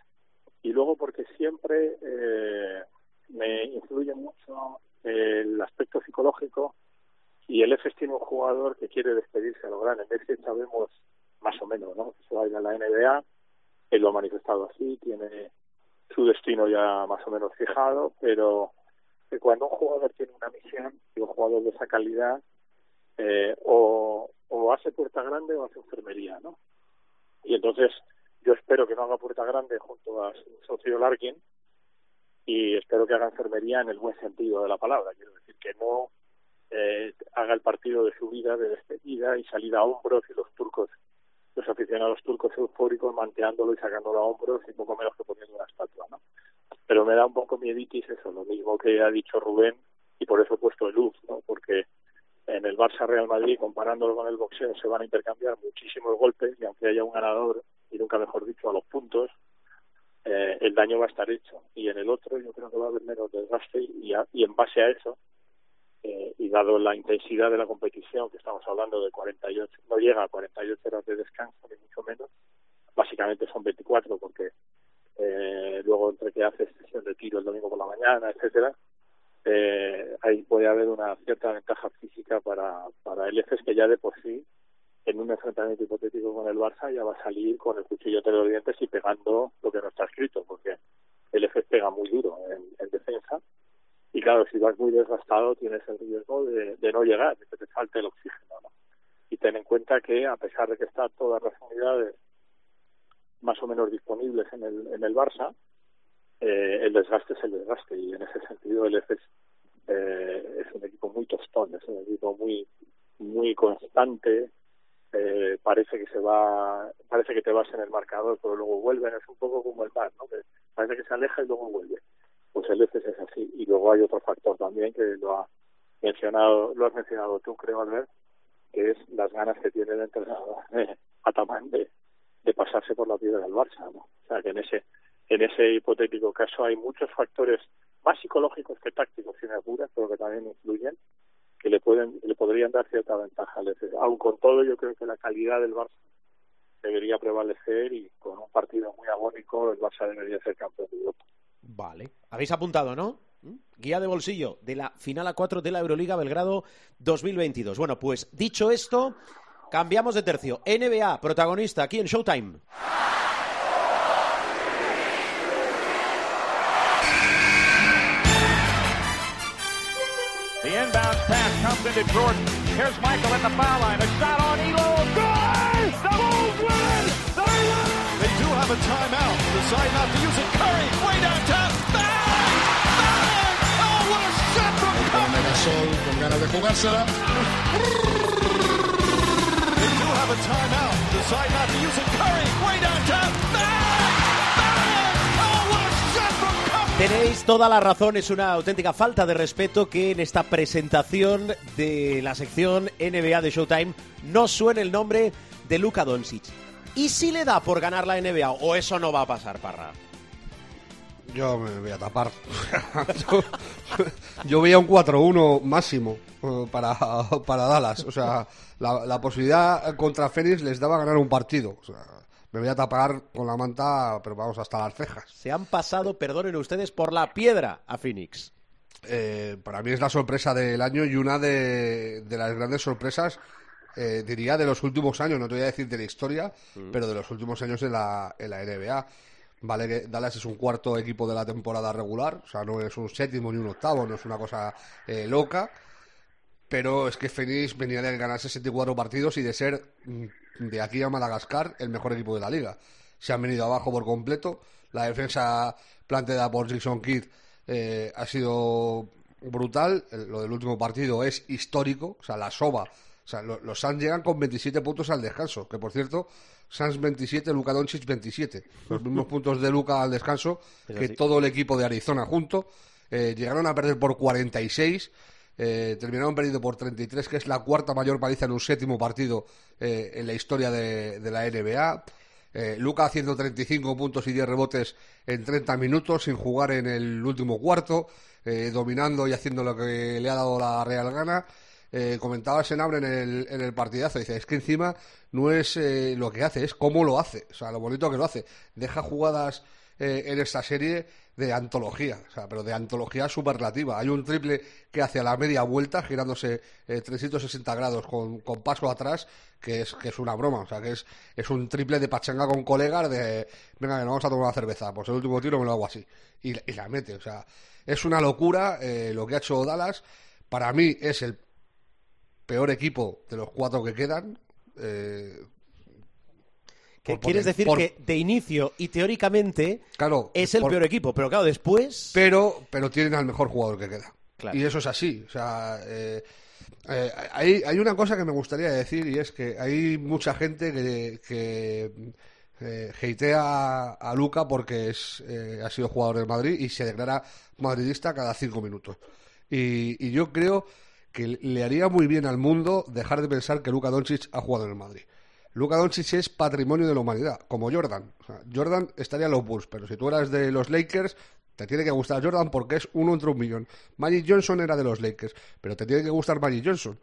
y luego porque siempre eh, me influye mucho el aspecto psicológico y el EFES tiene un jugador que quiere despedirse a lo grande. que sabemos más o menos, ¿no? Que se va a ir a la NBA, él lo ha manifestado así, tiene su destino ya más o menos fijado, pero que cuando un jugador tiene una misión y un jugador de esa calidad, eh, o, hace puerta grande o hace enfermería, ¿no? Y entonces yo espero que no haga puerta grande junto a su socio Larkin, y espero que haga enfermería en el buen sentido de la palabra. Quiero decir que no eh, haga el partido de su vida, de despedida y salida a hombros y los turcos, los aficionados turcos eufóricos manteándolo y sacándolo a hombros y poco menos que poniendo una estatua, ¿no? Pero me da un poco mieditis eso, lo mismo que ha dicho Rubén y por eso he puesto el luz, ¿no? Porque en el Barça Real Madrid, comparándolo con el boxeo, se van a intercambiar muchísimos golpes y aunque haya un ganador, y nunca mejor dicho, a los puntos, eh, el daño va a estar hecho. Y en el otro yo creo que va a haber menos desgaste y, y en base a eso, eh, y dado la intensidad de la competición, que estamos hablando de 48, no llega a 48 horas de descanso, ni mucho menos, básicamente son 24 porque eh, luego entre que haces sesión de tiro el domingo por la mañana, etcétera, eh, ahí puede haber una cierta ventaja física para, para el EFES que ya de por sí en un enfrentamiento hipotético con el Barça ya va a salir con el cuchillo entre los dientes y pegando lo que no está escrito, porque el EFES pega muy duro en, defensa y claro, si vas muy desgastado tienes el riesgo de, de no llegar, de que te falte el oxígeno. ¿no? Y ten en cuenta que a pesar de que están todas las unidades más o menos disponibles en el, en el Barça, eh, el desgaste es el desgaste y en ese sentido el EFES eh, es un equipo muy tostón, es un equipo muy muy constante, eh, parece que se va, parece que te vas en el marcador, pero luego vuelven, es un poco como el mar, ¿no? Que parece que se aleja y luego vuelve. Pues el EFES es así. Y luego hay otro factor también que lo ha mencionado, lo has mencionado tú, creo, Albert, que es las ganas que tiene el entrenador Ataman de, de pasarse por la piedra del Barça. O sea que en ese en ese hipotético caso hay muchos factores más psicológicos que tácticos, si me apuras, pero que también influyen, que le pueden le podrían dar cierta ventaja al Aun con todo, yo creo que la calidad del Barça debería prevalecer y con un partido muy agónico el Barça debería ser campeón de Europa. Vale. Habéis apuntado, ¿no? Guía de bolsillo de la final a 4 de la Euroliga Belgrado 2022. Bueno, pues dicho esto, cambiamos de tercio. NBA, protagonista aquí en Showtime. The inbound pass comes into Jordan. Here's Michael at the foul line. A shot on Elo. Good! The Bulls win! They win! They do have a timeout. Decide not to use it. Curry, way downtown. Bang! Bang! Oh, what a shot from Curry! Con ganas de jugársela. [LAUGHS] Tenéis toda la razón, es una auténtica falta de respeto que en esta presentación de la sección NBA de Showtime no suene el nombre de Luka Doncic. ¿Y si le da por ganar la NBA o eso no va a pasar, Parra? Yo me voy a tapar. yo, [LAUGHS] yo veía un 4-1 máximo eh, para, para Dallas. O sea, la, la posibilidad contra Phoenix les daba ganar un partido. O sea, me voy a tapar con la manta, pero vamos hasta las cejas. Se han pasado, perdonen ustedes, por la piedra a Phoenix. Eh, para mí es la sorpresa del año y una de, de las grandes sorpresas, eh, diría, de los últimos años. No te voy a decir de la historia, pero de los últimos años en la, en la NBA. Vale, que Dallas es un cuarto equipo de la temporada regular, o sea, no es un séptimo ni un octavo, no es una cosa eh, loca. Pero es que Phoenix venía de ganar 64 partidos y de ser mm, de aquí a Madagascar el mejor equipo de la liga. Se han venido abajo por completo. La defensa planteada por Jason Kidd eh, ha sido brutal. Lo del último partido es histórico. O sea, la soba. O sea, lo- los Suns llegan con 27 puntos al descanso. Que por cierto, Suns 27, Luka Doncic 27. Los mismos [LAUGHS] puntos de Luka al descanso Es que todo el equipo de Arizona junto. Eh, llegaron a perder por 46. eh, terminaron perdiendo por 33, que es la cuarta mayor paliza en un séptimo partido eh, en la historia de, de la NBA. Eh, Luca haciendo 35 puntos y 10 rebotes en 30 minutos sin jugar en el último cuarto, eh, dominando y haciendo lo que le ha dado la Real Gana. Eh, comentaba Senabre en el, en el partidazo, dice, es que encima no es eh, lo que hace, es cómo lo hace, o sea, lo bonito que lo hace. Deja jugadas eh, en esta serie de antología, o sea, pero de antología superlativa. Hay un triple que hace a la media vuelta, girándose eh, 360 grados con, con paso atrás, que es, que es una broma, o sea, que es, es un triple de pachanga con colegas de, venga, que nos vamos a tomar una cerveza, pues el último tiro me lo hago así, y, y la mete, o sea, es una locura eh, lo que ha hecho Dallas. Para mí es el peor equipo de los cuatro que quedan. eh, ¿Qué por- quieres decir por- que de inicio y teóricamente Claro, es el por- peor equipo, pero claro, después... pero pero tienen al mejor jugador que queda. Claro. Y eso es así. O sea, eh, eh, hay, hay una cosa que me gustaría decir y es que hay mucha gente que, que eh, hatea a, Luca porque es, ha sido jugador del Madrid y se declara madridista cada cinco minutos. Y, y yo creo que le haría muy bien al mundo dejar de pensar que Luka Doncic ha jugado en el Madrid. Luka Doncic es patrimonio de la humanidad, como Jordan. O sea, Jordan estaría en los Bulls, pero si tú eras de los Lakers, te tiene que gustar Jordan porque es uno entre un millón. Magic Johnson era de los Lakers, pero te tiene que gustar Magic Johnson.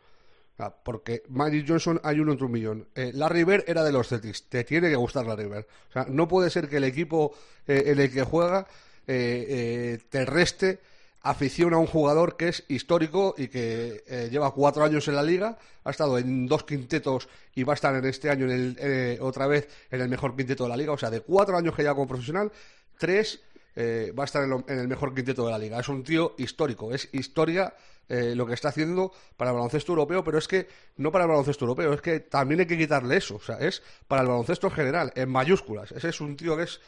Porque Magic Johnson hay uno entre un millón. Eh, Larry Bird era de los Celtics, te tiene que gustar Larry Bird. O sea, no puede ser que el equipo eh, en el que juega eh, eh, te reste afición a un jugador que es histórico y que eh, lleva cuatro años en la liga, ha estado en dos quintetos y va a estar en este año en el, eh, otra vez en el mejor quinteto de la liga. O sea, de cuatro años que lleva como profesional, tres eh, va a estar en, lo- en el mejor quinteto de la liga. Es un tío histórico, es historia eh, lo que está haciendo para el baloncesto europeo, pero es que no para el baloncesto europeo, es que también hay que quitarle eso. O sea, es para el baloncesto en general, en mayúsculas. Ese es un tío que es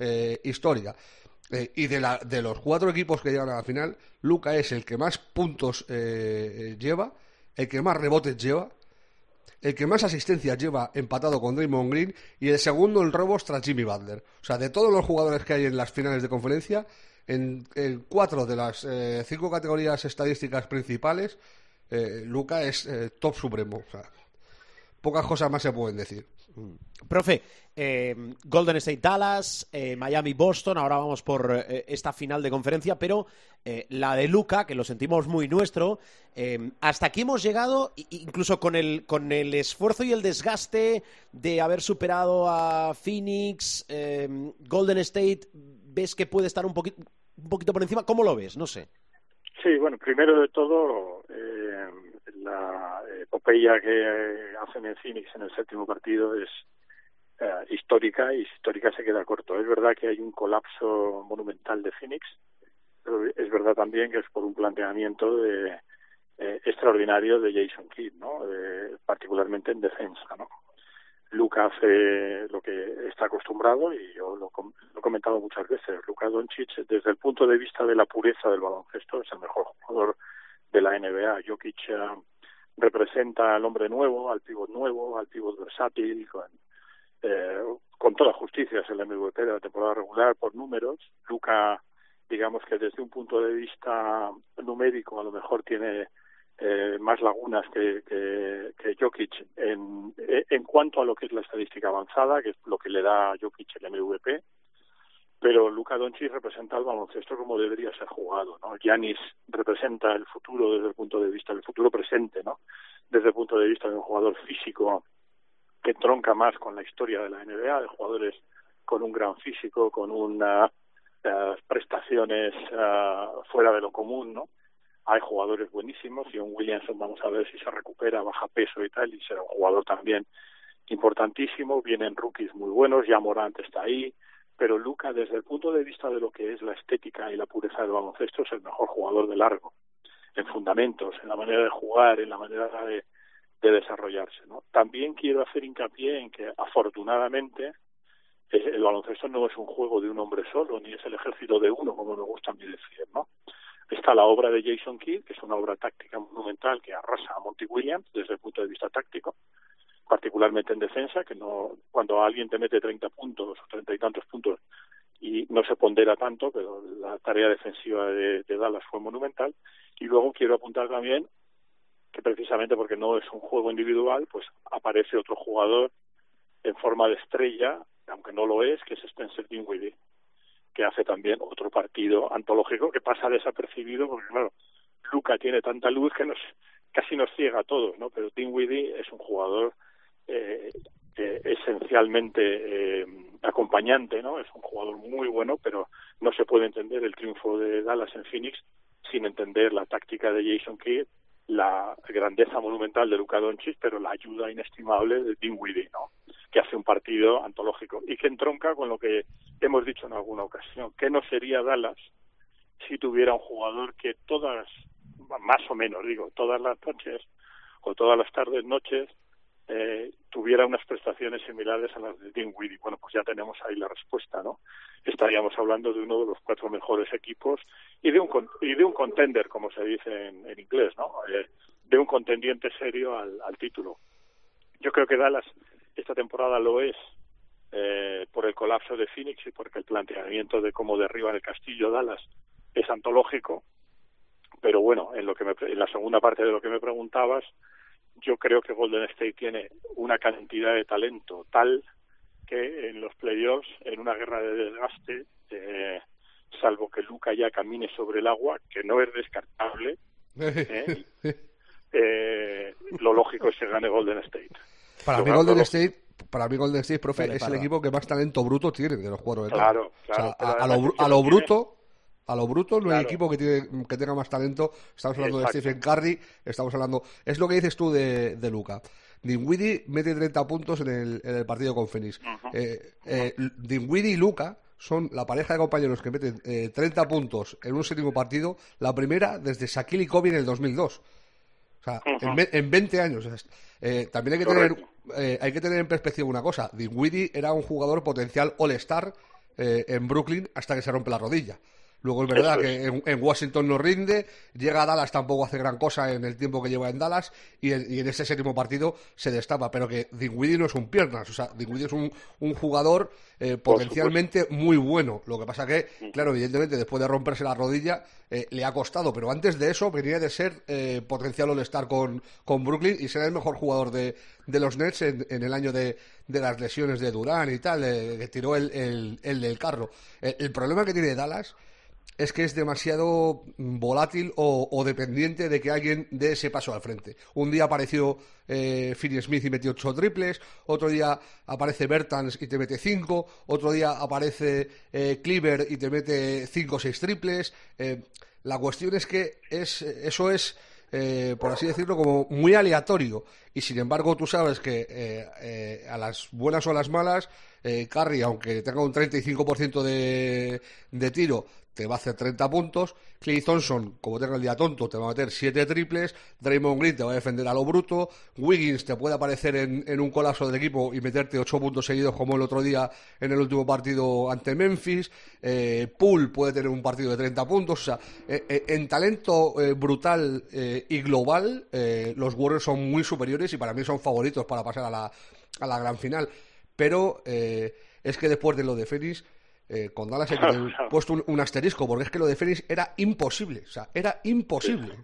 eh, historia. Eh, y de, la, de los cuatro equipos que llegan a la final, Luca es el que más puntos eh, eh, lleva, el que más rebotes lleva, el que más asistencias lleva empatado con Draymond Green y el segundo en robos tras Jimmy Butler. O sea, de todos los jugadores que hay en las finales de conferencia, en, cuatro de las eh, cinco categorías estadísticas principales, eh, Luca es top supremo. O sea, pocas cosas más se pueden decir. Profe, eh, Golden State Dallas, eh, Miami Boston, ahora vamos por eh, esta final de conferencia, pero la de Luca, que lo sentimos muy nuestro, hasta aquí hemos llegado, incluso con el, con el esfuerzo y el desgaste de haber superado a Phoenix, Golden State, ¿ves que puede estar un poquito, un poquito por encima? ¿Cómo lo ves? No sé. Sí, bueno, primero de todo, eh, la epopeya que hacen en Phoenix en el séptimo partido es eh, histórica y histórica se queda corto. Es verdad que hay un colapso monumental de Phoenix, pero es verdad también que es por un planteamiento de, eh, extraordinario de Jason Kidd, ¿no? Eh, particularmente en defensa, ¿no? Luca hace lo que está acostumbrado y yo lo, lo he comentado muchas veces. Luca Doncic, desde el punto de vista de la pureza del baloncesto, es el mejor jugador de la NBA. Jokic eh, representa al hombre nuevo, al pívot nuevo, al pívot versátil, con, eh, con toda justicia es el MVP de la temporada regular por números. Luca, digamos que desde un punto de vista numérico, a lo mejor tiene eh, más lagunas que, que, que Jokic en, en cuanto a lo que es la estadística avanzada, que es lo que le da a Jokic el MVP, pero Luka Doncic representa el baloncesto como debería ser jugado, ¿no? Giannis representa el futuro desde el punto de vista del futuro presente, ¿no? Desde el punto de vista de un jugador físico que tronca más con la historia de la NBA, de jugadores con un gran físico, con unas uh, prestaciones uh, fuera de lo común, ¿no? hay jugadores buenísimos y un Williamson vamos a ver si se recupera, baja peso y tal, y será un jugador también importantísimo, vienen rookies muy buenos, ya Morant está ahí, pero Luca desde el punto de vista de lo que es la estética y la pureza del baloncesto es el mejor jugador de largo, en fundamentos, en la manera de jugar, en la manera de, de desarrollarse. ¿no? También quiero hacer hincapié en que afortunadamente el baloncesto no es un juego de un hombre solo, ni es el ejército de uno, como me gusta a mí decir, ¿no? Está la obra de Jason Kidd, que es una obra táctica monumental que arrasa a Monty Williams desde el punto de vista táctico, particularmente en defensa, que no cuando alguien te mete 30 puntos o 30 y tantos puntos y no se pondera tanto, pero la tarea defensiva de, Dallas fue monumental. Y luego quiero apuntar también que precisamente porque no es un juego individual, pues aparece otro jugador en forma de estrella, aunque no lo es, que es Spencer Dinwiddie que hace también otro partido antológico que pasa desapercibido porque claro Luca tiene tanta luz que nos casi nos ciega a todos no pero Dinwiddie es un jugador eh, eh, esencialmente eh, acompañante no es un jugador muy bueno pero no se puede entender el triunfo de Dallas en Phoenix sin entender la táctica de Jason Kidd la grandeza monumental de Luka Doncic pero la ayuda inestimable de Dinwiddie no que hace un partido antológico y que entronca con lo que hemos dicho en alguna ocasión, que no sería Dallas si tuviera un jugador que todas, más o menos digo, todas las noches o todas las tardes, noches, eh, tuviera unas prestaciones similares a las de Dinwiddie. Bueno, pues ya tenemos ahí la respuesta, ¿no? Estaríamos hablando de uno de los cuatro mejores equipos y de un, y de un contender, como se dice en, en inglés, ¿no? Eh, de un contendiente serio al, al título. Yo creo que Dallas esta temporada lo es eh, por el colapso de Phoenix y porque el planteamiento de cómo derriban el castillo Dallas es antológico. Pero bueno, en, lo que me, en la segunda parte de lo que me preguntabas, yo creo que Golden State tiene una cantidad de talento tal que en los playoffs, en una guerra de desgaste, eh, salvo que Luca ya camine sobre el agua, que no es descartable, [LAUGHS] eh, eh, lo lógico es que gane Golden State. Para mí Golden State, para mí Golden State, profe, Vale, es el equipo que más talento bruto tiene de los cuatro de Claro, claro, O sea, pero a, lo, a lo bruto, A lo bruto no hay equipo que, tiene, que tenga más talento. Estamos hablando de Stephen Curry, estamos hablando... Es lo que dices tú de, de Luca. Dinwiddie mete 30 puntos en el, en el partido con Phoenix. Eh, eh, Dinwiddie y Luca son la pareja de compañeros que meten eh, 30 puntos en un séptimo partido, la primera desde Shaquille y Kobe en el 2002. O sea, en, en 20 años. Eh, también hay que, tener, eh, hay que tener en perspectiva una cosa. Dinwiddie era un jugador potencial all-star eh, en Brooklyn hasta que se rompe la rodilla. Luego es verdad que en, en Washington no rinde, llega a Dallas tampoco hace gran cosa en el tiempo que lleva en Dallas y en, y en ese séptimo partido se destapa, pero que Dinwiddie no es un piernas, o sea, Dinwiddie es un, un jugador eh, potencialmente muy bueno. Lo que pasa que, claro, evidentemente después de romperse la rodilla eh, le ha costado, pero antes de eso venía de ser eh, potencial all-star con, con Brooklyn y ser el mejor jugador de, de los Nets en, en el año de, de las lesiones de Durán y tal, eh, que tiró el, el, el del carro. El, el problema que tiene Dallas es que es demasiado volátil o, dependiente de que alguien dé ese paso al frente. Un día apareció eh, Finney Smith y metió ocho triples, otro día aparece Bertans y te mete cinco, otro día aparece eh, Cleaver y te mete cinco o seis triples. Eh, la cuestión es que es, eso es, eh, por así decirlo, como muy aleatorio. Y sin embargo, tú sabes que eh, a las buenas o a las malas, Curry, aunque tenga un 35% de, de tiro, te va a hacer 30 puntos. Clay Thompson, como tenga el día tonto, te va a meter 7 triples. Draymond Green te va a defender a lo bruto. Wiggins te puede aparecer en, un colapso del equipo y meterte 8 puntos seguidos como el otro día en el último partido ante Memphis. Eh, Poole puede tener un partido de 30 puntos. O sea, eh, eh, en talento eh, brutal y global, los Warriors son muy superiores y para mí son favoritos para pasar a la, a la gran final. Pero es que después de lo de Phoenix, eh, con Dallas he Claro, claro. puesto un, un asterisco, porque es que lo de Phoenix era imposible. O sea, era imposible.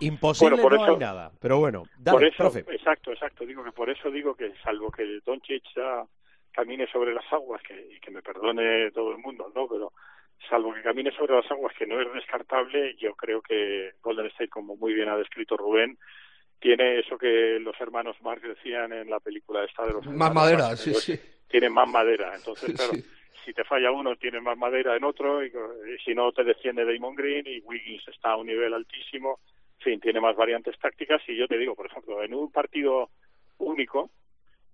Imposible Bueno, por no eso- hay nada. Pero bueno, dale, por eso, profe. exacto, exacto. Digo que por eso digo que salvo que Doncic ya camine sobre las aguas, que, y que me perdone todo el mundo, ¿no? Pero salvo que camine sobre las aguas, que no es descartable, yo creo que Golden State, como muy bien ha descrito Rubén, tiene eso que los hermanos Marx decían en la película esta de los Más hermanos madera, Marx, sí, sí. Tienen más madera, entonces claro, Sí. Si te falla uno, tienes más madera en otro, y, si no, te defiende Damon Green, y Wiggins está a un nivel altísimo, en fin, tiene más variantes tácticas, y yo te digo, por ejemplo, en un partido único,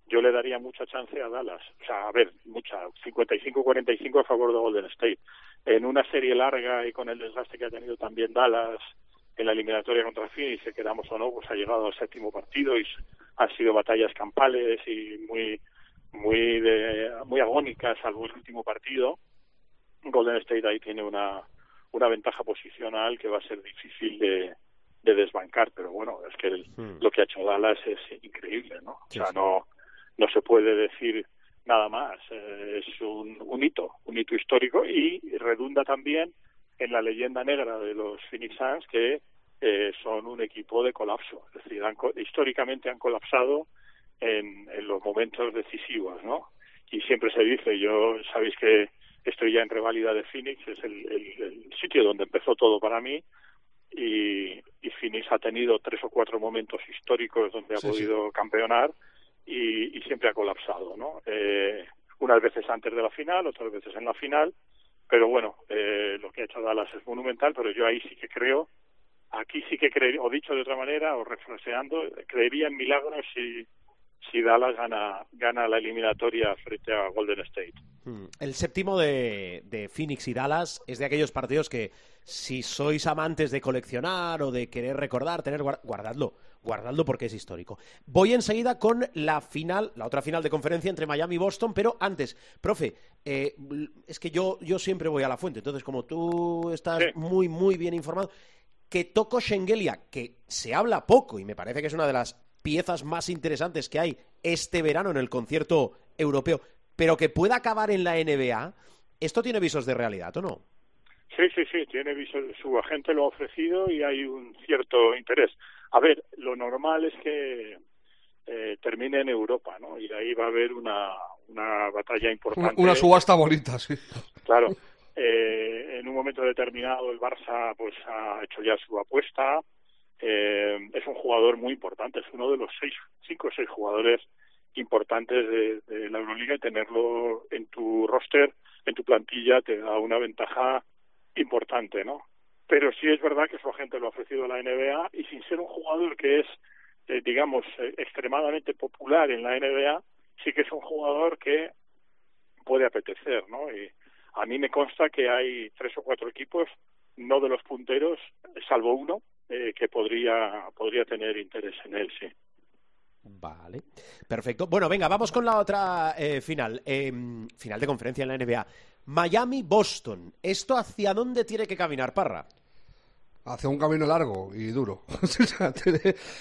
yo le daría mucha chance a Dallas. O sea, a ver, mucha, 55-45 a favor de Golden State. En una serie larga y con el desgaste que ha tenido también Dallas en la eliminatoria contra Phoenix, que quedamos o no, pues ha llegado al séptimo partido y han sido batallas campales y muy muy de, muy agónicas, salvo el último partido. Golden State ahí tiene una una ventaja posicional que va a ser difícil de, de desbancar, pero bueno, es que el- Hmm. lo que ha hecho Dallas es increíble, ¿no? O sea, no no se puede decir nada más. Eh, es un, un hito, un hito histórico y redunda también en la leyenda negra de los Phoenix Suns que eh, son un equipo de colapso. Es decir, han históricamente han colapsado en, en los momentos decisivos, ¿no? Y siempre se dice, yo sabéis que estoy ya en reválida de Phoenix, es el, el- el sitio donde empezó todo para mí y, y Phoenix ha tenido tres o cuatro momentos históricos donde ha sí. podido campeonar y, y siempre ha colapsado, ¿no? Eh, unas veces antes de la final, otras veces en la final, pero bueno, eh, lo que ha hecho Dallas es monumental, pero yo ahí sí que creo, aquí sí que creo, o dicho de otra manera, o refraseando, creería en milagros si, si Dallas gana, gana la eliminatoria frente a Golden State. Mm. El séptimo de, de Phoenix y Dallas es de aquellos partidos que si sois amantes de coleccionar o de querer recordar, tener guar- guardadlo, guardadlo porque es histórico. Voy enseguida con la final, la otra final de conferencia entre Miami y Boston, pero antes, profe, eh, es que yo, yo siempre voy a la fuente, entonces como tú estás Sí. muy, muy bien informado, que Toko Schengelia, que se habla poco y me parece que es una de las piezas más interesantes que hay este verano en el concierto europeo, pero que pueda acabar en la NBA, ¿esto tiene visos de realidad o no? Sí, sí, sí, tiene viso, su agente lo ha ofrecido y hay un cierto interés. A ver, lo normal es que eh, termine en Europa, ¿no? Y ahí va a haber una, una batalla Una, importante. una subasta bonita, sí. Claro, eh, en un momento determinado el Barça pues ha hecho ya su apuesta. Eh, es un jugador muy importante, es uno de los seis, cinco o seis jugadores importantes de, la Euroliga y tenerlo en tu roster, en tu plantilla, te da una ventaja importante, ¿no? Pero sí es verdad que su agente lo ha ofrecido a la NBA y sin ser un jugador que es, eh, digamos, eh, extremadamente popular en la NBA, sí que es un jugador que puede apetecer, ¿no? Y a mí me consta que hay tres o cuatro equipos, no de los punteros, salvo uno, eh, que podría, podría tener interés en él, sí. Vale, perfecto. Bueno, venga, vamos con la otra eh, final. Eh, final de conferencia en la NBA. Miami-Boston. ¿Esto hacia dónde tiene que caminar, Parra? Hacia un camino largo y duro. [LAUGHS]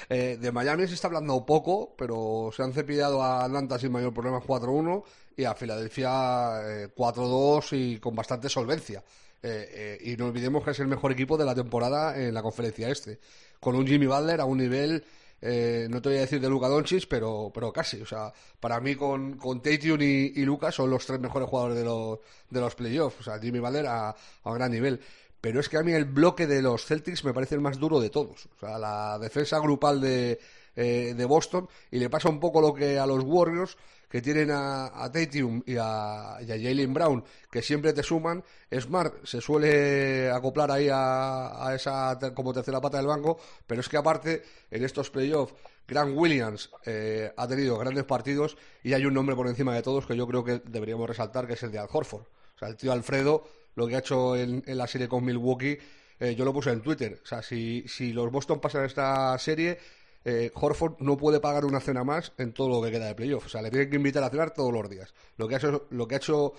Eh, de Miami se está hablando poco, pero se han cepillado a Atlanta sin mayor problema 4-1 y a Filadelfia eh, 4-2 y con bastante solvencia. Eh, eh, y no olvidemos que es el mejor equipo de la temporada en la conferencia este, con un Jimmy Butler a un nivel, eh, no te voy a decir de Luka Doncic, pero, pero casi. O sea, para mí con, con Tatum y, y son los tres mejores jugadores de los, de los playoffs. O sea, Jimmy Butler a, a un gran nivel. Pero es que a mí el bloque de los Celtics me parece el más duro de todos. O sea, la defensa grupal de, eh, de Boston y le pasa un poco lo que a los Warriors que tienen a, a Tatum y a, y a Jalen Brown que siempre te suman. Smart se suele acoplar ahí a, a esa como tercera pata del banco, pero es que aparte en estos playoffs Grant Williams eh, ha tenido grandes partidos y hay un nombre por encima de todos que yo creo que deberíamos resaltar que es el de Al Horford. O sea, el tío Alfredo, lo que ha hecho en, en la serie con Milwaukee, eh, yo lo puse en Twitter. O sea, si, si los Boston pasan esta serie, eh, Horford no puede pagar una cena más en todo lo que queda de playoff. O sea, le tienen que invitar a cenar todos los días. Lo que ha hecho, lo que ha hecho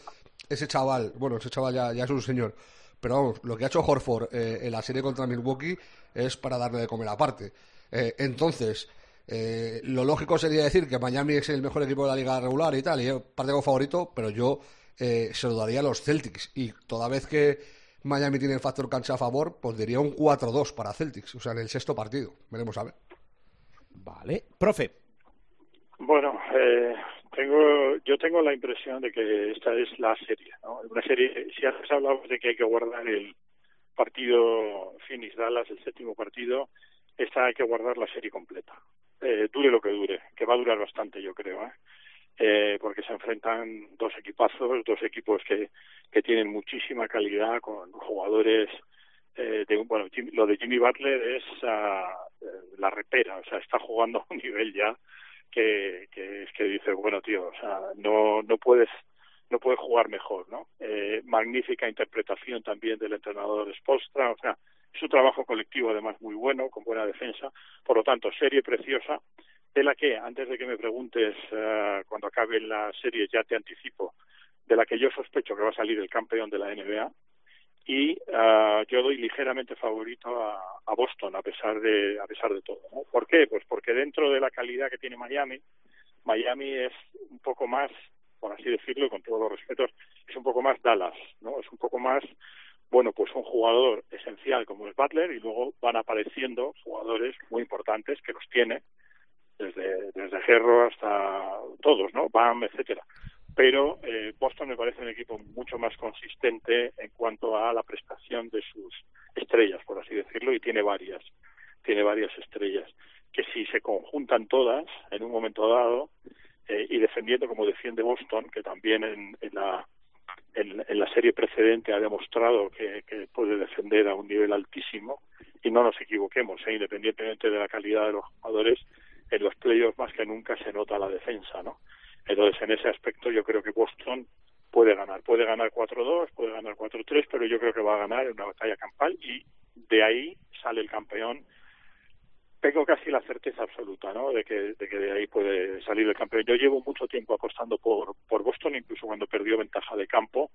ese chaval, bueno, ese chaval ya, ya es un señor, pero vamos, lo que ha hecho Horford eh, en la serie contra Milwaukee es para darle de comer aparte. Eh, entonces, eh, lo lógico sería decir que Miami es el mejor equipo de la liga regular y tal, y yo parte como favorito, pero yo eh, se lo daría a los Celtics. Y toda vez que Miami tiene el factor cancha a favor, pues diría un 4-2 para Celtics, o sea, en el sexto partido. Veremos a ver. Vale. Profe. Bueno, eh, tengo, yo tengo la impresión de que esta es la serie, ¿no? Una serie, si antes hablamos de que hay que guardar el partido Phoenix Dallas, el séptimo partido, esta hay que guardar la serie completa. Eh, dure lo que dure, que va a durar bastante, yo creo, ¿eh? Eh, porque se enfrentan dos equipazos, dos equipos que, que tienen muchísima calidad, con jugadores eh, de, bueno, Jim- lo de Jimmy Butler es ah, la repera, o sea, está jugando a un nivel ya que, que es que dice, bueno, tío, o sea, no, no puedes no puedes jugar mejor, ¿no? Eh, magnífica interpretación también del entrenador Spolstra, o sea, es un trabajo colectivo además muy bueno, con buena defensa, por lo tanto, serie preciosa, de la que, antes de que me preguntes eh, cuando acabe la serie, ya te anticipo, de la que yo sospecho que va a salir el campeón de la NBA, y ah, yo doy ligeramente favorito a, a Boston a pesar de a pesar de todo ¿no? ¿por qué? pues porque dentro de la calidad que tiene Miami Miami es un poco más por así decirlo con todos los respetos es un poco más Dallas no es un poco más bueno pues un jugador esencial como es Butler y luego van apareciendo jugadores muy importantes que los tiene desde desde Gerro hasta todos no Bam etcétera pero eh, Boston me parece un equipo mucho más consistente en cuanto a la prestación de sus estrellas, por así decirlo, y tiene varias, tiene varias estrellas que si se conjuntan todas en un momento dado eh, y defendiendo como defiende Boston, que también en, en la en, la serie precedente ha demostrado que, que, puede defender a un nivel altísimo y no nos equivoquemos, ¿eh? independientemente de la calidad de los jugadores, en los playoffs más que nunca se nota la defensa, ¿no? Entonces, en ese aspecto, yo creo que Boston puede ganar. Puede ganar 4-2, puede ganar 4-3, pero yo creo que va a ganar en una batalla campal y de ahí sale el campeón. Tengo casi la certeza absoluta, ¿no? De que, de que de ahí puede salir el campeón. Yo llevo mucho tiempo apostando por, por Boston, incluso cuando perdió ventaja de campo.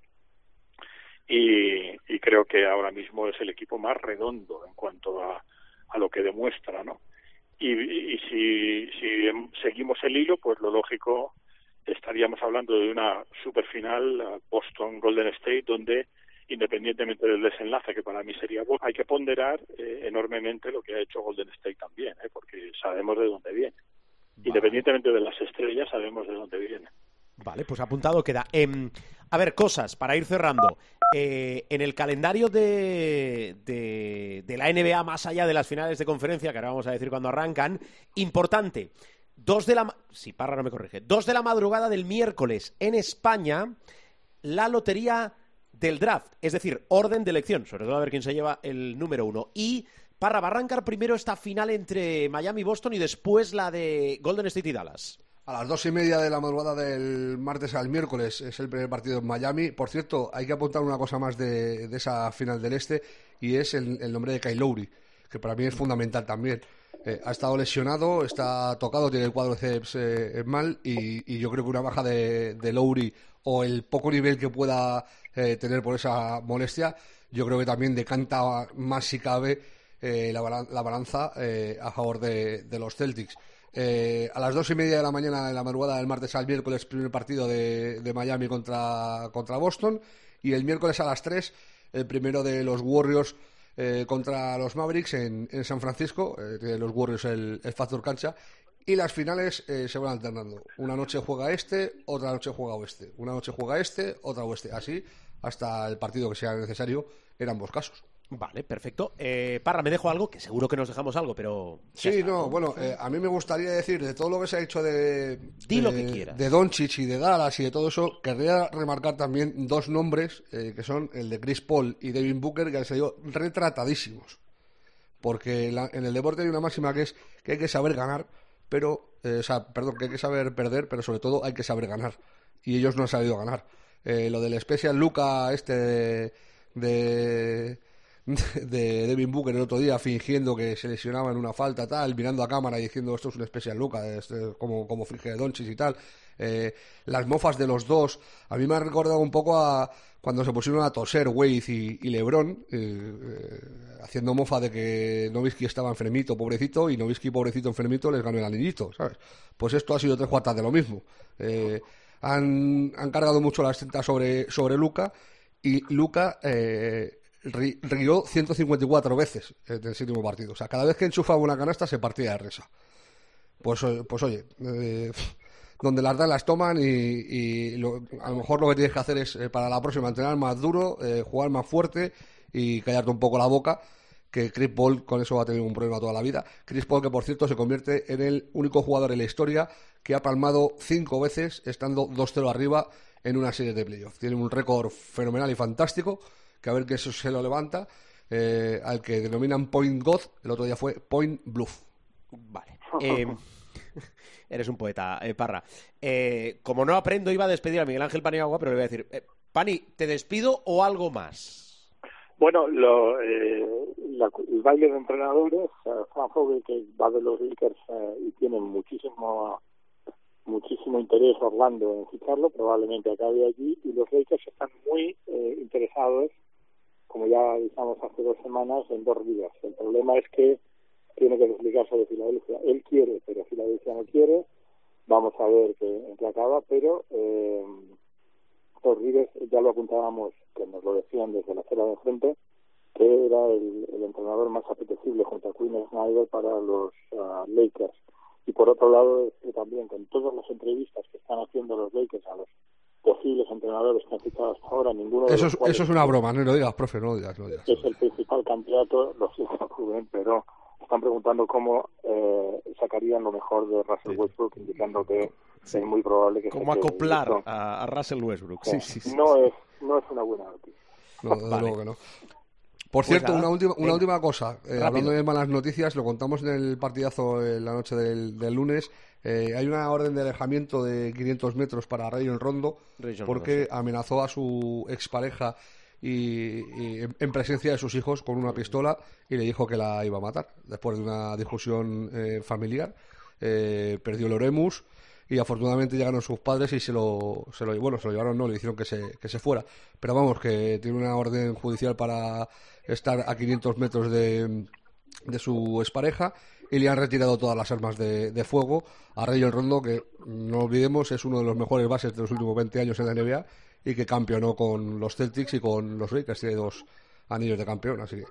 Y, y creo que ahora mismo es el equipo más redondo en cuanto a, a lo que demuestra, ¿no? Y, si seguimos el hilo, pues lo lógico estaríamos hablando de una superfinal Boston Golden State donde independientemente del desenlace que para mí sería hay que ponderar eh, enormemente lo que ha hecho Golden State también ¿eh? porque sabemos de dónde viene vale. independientemente de las estrellas sabemos de dónde viene Vale, pues apuntado queda. Eh, a ver, cosas para ir cerrando. Eh, en el calendario de, de, de, la NBA, más allá de las finales de conferencia, que ahora vamos a decir cuando arrancan, importante. Dos de la. Si sí, Parra no me corrige. Dos de la madrugada del miércoles en España, la lotería del draft, es decir, orden de elección, sobre todo a ver quién se lleva el número uno. Y Parra, va a arrancar primero esta final entre Miami y Boston y después la de Golden State y Dallas. A las dos y media de la madrugada del martes al miércoles es el primer partido en Miami. Por cierto, hay que apuntar una cosa más de, esa final del este y es el, el nombre de Kyle Lowry, que para mí es fundamental también. Eh, ha estado lesionado, está tocado, tiene el cuádriceps eh, mal y, yo creo que una baja de, de Lowry o el poco nivel que pueda eh, tener por esa molestia, yo creo que también decanta más si cabe eh, la, la balanza eh, a favor de, de los Celtics. Eh, a las dos y media de la mañana, en la madrugada del martes al miércoles, primer partido de, de Miami contra, contra Boston. Y el miércoles a las tres, el primero de los Warriors eh, contra los Mavericks en, en San Francisco. Eh, tienen los Warriors el, el factor cancha. Y las finales eh, se van alternando. Una noche juega este, otra noche juega oeste. Una noche juega este, otra oeste. Así hasta el partido que sea necesario en ambos casos. Vale, perfecto. Eh, Parra, me dejo algo, que seguro que nos dejamos algo, pero... Sí, está, no, bueno, eh, a mí me gustaría decir de todo lo que se ha hecho de. Di lo de- que quieras. De Doncic y de Dallas y de todo eso, querría remarcar también dos nombres eh, que son el de Chris Paul y Devin Booker, que han salido retratadísimos. Porque la- en el deporte hay una máxima que es que hay que saber ganar, pero. eh, o sea, perdón, que hay que saber perder, pero sobre todo hay que saber ganar. Y ellos no han sabido ganar. Eh, lo del Special Luca, este de- de [LAUGHS] de Devin Booker el otro día fingiendo que se lesionaba en una falta tal, mirando a cámara y diciendo esto es un especial Luca, este, como, como finge Doncic y tal. Eh, las mofas de los dos, a mí me ha recordado un poco a cuando se pusieron a toser Wade y, LeBron, eh, eh, haciendo mofa de que Nowitzki estaba enfermito, pobrecito, y Nowitzki, pobrecito, enfermito, les ganó el anillito, ¿sabes? Pues esto ha sido tres cuartas de lo mismo. Han, han cargado mucho las tintas sobre, sobre Luca y Luca rió 154 veces en el séptimo partido. O sea, cada vez que enchufaba una canasta se partía de risa. Pues, eh, pues oye, eh, [LAUGHS] donde las dan las toman y, lo- a lo mejor lo que tienes que hacer es eh, para la próxima entrenar más duro, eh, jugar más fuerte y callarte un poco la boca. Que Chris Paul con eso va a tener un problema toda la vida. Chris Paul, que por cierto se convierte en el único jugador en la historia que ha palmado cinco veces estando 2-0 arriba en una serie de playoffs. Tiene un récord fenomenal y fantástico, que a ver que eso se lo levanta, eh, al que denominan Point God, el otro día fue Point Bluff. Vale. Eh, [LAUGHS] eres un poeta, eh, Parra. Eh, como no aprendo, iba a despedir a Miguel Ángel Paniagua, pero le voy a decir, eh, Pani, ¿te despido o algo más? Bueno, lo, eh, la- el baile de entrenadores, eh, Frank Vogel, que va de los Lakers eh, y tiene muchísimo muchísimo interés Orlando en ficharlo, probablemente acabe allí, y los Lakers están muy eh, interesados, como ya avisamos hace dos semanas, en dos Rivers. El problema es que tiene que desligarse de Filadelfia. Él quiere, pero Filadelfia no quiere. Vamos a ver qué, en qué acaba, pero eh, ya lo apuntábamos, que nos lo decían desde la acera de enfrente, que era el, entrenador más apetecible junto a Quinn Snyder para los ah, Lakers. Y por otro lado, decir también que en todas las entrevistas que están haciendo los Lakers a los posibles entrenadores que han fichado hasta ahora, ninguno de Eso los es, eso es una broma, no lo digas, profe, no lo digas, no lo digas. es el principal candidato, lo siento [LAUGHS] Rubén, pero están preguntando cómo eh, sacarían lo mejor de Russell Westbrook, indicando que es muy probable que ¿Cómo acoplar a, a Russell Westbrook? Sí, sí, sí. no es no es una buena noticia. No, desde Vale. luego que no. Por Pues cierto, nada, una última, una última cosa. Eh, hablando de malas noticias, lo contamos en el partidazo en la noche del, del lunes. Eh, hay una orden de alejamiento de 500 metros para Rayon Rondo porque Rondo, amenazó a su expareja y, y en- en presencia de sus hijos con una pistola y le dijo que la iba a matar. Después de una discusión eh, familiar, eh, perdió el Oremus y afortunadamente llegaron sus padres y se lo, se lo bueno se lo llevaron no le hicieron que se, que se fuera pero vamos que tiene una orden judicial para estar a 500 metros de, de su expareja y le han retirado todas las armas de, fuego a Rayon Rondo que no olvidemos es uno de los mejores bases de los últimos 20 años en la NBA y que campeonó con los Celtics y con los Lakers tiene dos anillos de campeón así que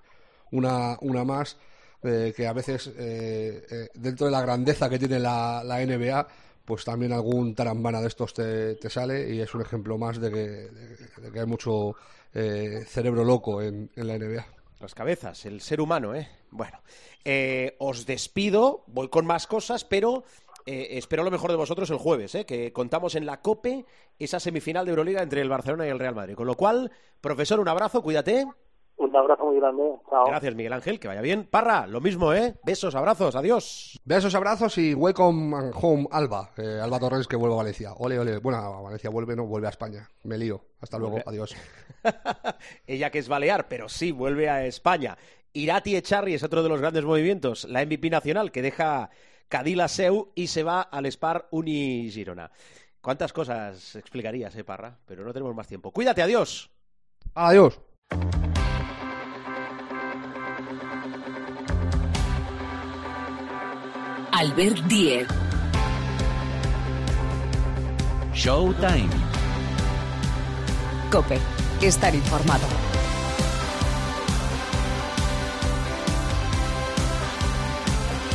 una, una más eh, que a veces eh, eh, dentro de la grandeza que tiene la, la NBA pues también algún tarambana de estos te, te sale y es un ejemplo más de que, de- que hay mucho cerebro loco en, en la NBA. Las cabezas, el ser humano, ¿eh? Bueno, eh, os despido, voy con más cosas, pero eh, espero lo mejor de vosotros el jueves, ¿eh? que contamos en la COPE esa semifinal de Euroliga entre el Barcelona y el Real Madrid. Con lo cual, profesor, un abrazo, cuídate. Un abrazo muy grande. Chao. Gracias, Miguel Ángel, que vaya bien. Parra, lo mismo, ¿eh? Besos, abrazos, adiós. Besos, abrazos y welcome home, Alba. Eh, Alba Torres que vuelve a Valencia. Ole, ole. Bueno, a Valencia vuelve, no, vuelve a España. Me lío. Hasta luego, adiós. [LAUGHS] Ella que es balear, pero sí vuelve a España. Irati Echarri es otro de los grandes movimientos. La MVP nacional que deja Cadila Seu y se va al Spar Uni Girona. ¿Cuántas cosas explicarías, eh, Parra? Pero no tenemos más tiempo. Cuídate, adiós. Adiós. Albert Diez. Showtime. Cope. Estar informado.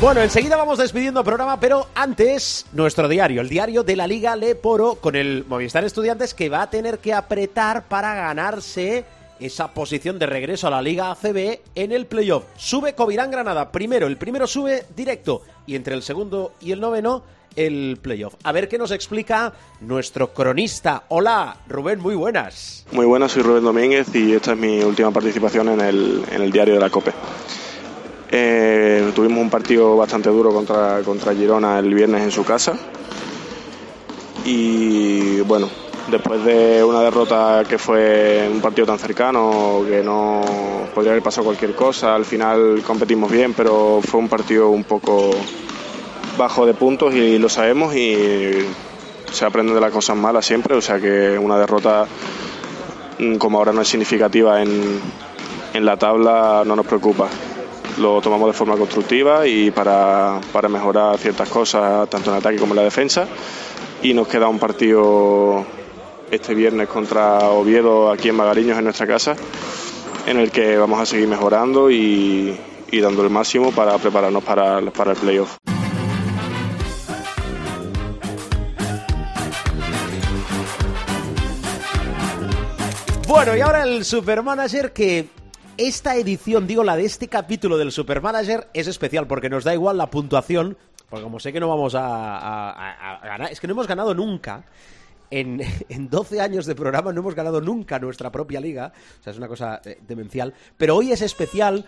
Bueno, enseguida vamos despidiendo el programa, pero antes nuestro diario, el diario de la Liga Leporo con el Movistar Estudiantes que va a tener que apretar para ganarse esa posición de regreso a la Liga ACB en el playoff. Sube Covirán Granada, primero, el primero sube directo y entre el segundo y el noveno el playoff. A ver qué nos explica nuestro cronista. Hola, Rubén, muy buenas. Muy buenas, soy Rubén Domínguez y esta es mi última participación en el, en el diario de la COPE. Eh, tuvimos un partido bastante duro contra, contra Girona el viernes en su casa y bueno, después de una derrota que fue un partido tan cercano que no podría haber pasado cualquier cosa, al final competimos bien, pero fue un partido un poco bajo de puntos y lo sabemos y se aprende de las cosas malas siempre, o sea que una derrota mm, como ahora no es significativa en, en la tabla no nos preocupa. Lo tomamos de forma constructiva y para, para mejorar ciertas cosas tanto en ataque como en la defensa. Y nos queda un partido este viernes contra Oviedo aquí en Magariños en nuestra casa en el que vamos a seguir mejorando y, dando el máximo para prepararnos para, para el playoff. Bueno, y ahora el Supermanager que esta edición, digo la de este capítulo del Supermanager, es especial porque nos da igual la puntuación, porque como sé que no vamos a- a ganar, es que no hemos ganado nunca. En, [LAUGHS] en 12 años de programa no hemos ganado nunca nuestra propia liga, o sea, es una cosa eh, demencial, pero hoy es especial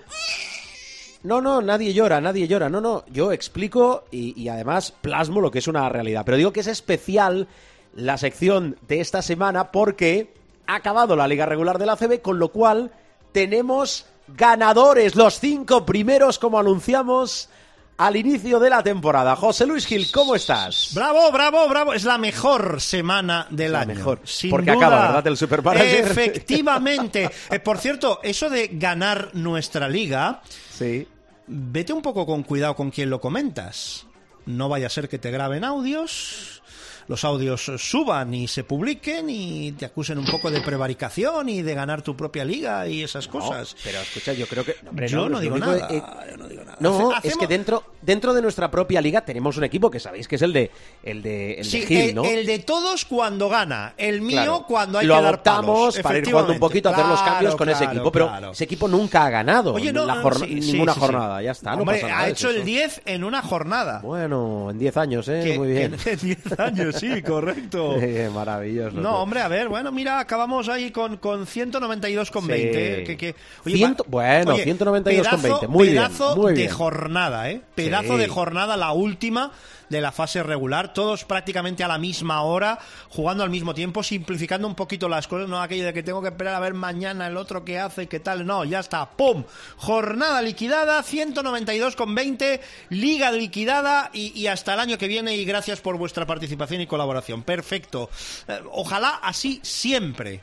no, no, nadie llora, nadie llora. No, no, yo explico y, y además plasmo lo que es una realidad. Pero digo que es especial la sección de esta semana porque ha acabado la liga regular de la CB, con lo cual tenemos ganadores, los cinco primeros, como anunciamos al inicio de la temporada. José Luis Gil, ¿cómo estás? Bravo, bravo, bravo. Es la mejor semana del La año. mejor. Sin Porque duda. acaba, ¿verdad? El Supermanager. Efectivamente. [LAUGHS] Eh, por cierto, eso de ganar nuestra liga, Sí. vete un poco con cuidado con quién lo comentas. No vaya a ser que te graben audios, los audios suban y se publiquen y te acusen un poco de prevaricación y de ganar tu propia liga y esas cosas. pero escucha, yo creo que... no, hombre, yo no, digo nada. eh, yo no digo nada. No, Hace- es que dentro, dentro de nuestra propia liga tenemos un equipo que sabéis que es el de el de, el de Gil, ¿no? el de todos cuando gana, el mío Claro. cuando hay lo que dar palos, para ir jugando un poquito, hacer los cambios con ese Claro, equipo, pero claro. ese equipo nunca ha ganado Oye, no, la sí, ninguna sí, jornada, ya está. no Hombre, pasa nada, ha hecho el eso. 10 en una jornada. Bueno, en 10 años, ¿eh? Que- Muy bien. en 10 años, sí, correcto. [LAUGHS] Maravilloso. No, hombre, a ver, bueno, mira, acabamos ahí con, con 192,20. Sí. eh, que, que- Ciento- bueno, 192,20, muy bien, pedazo muy de bien. jornada, ¿eh? Pedazo Sí. de jornada, la última de la fase regular, todos prácticamente a la misma hora, jugando al mismo tiempo, simplificando un poquito las cosas, no aquello de que tengo que esperar a ver mañana el otro que hace, qué tal, no, ya está, ¡pum! Jornada liquidada, 192,20, liga liquidada y, hasta el año que viene y gracias por vuestra participación y colaboración. Perfecto. Eh, ojalá así siempre.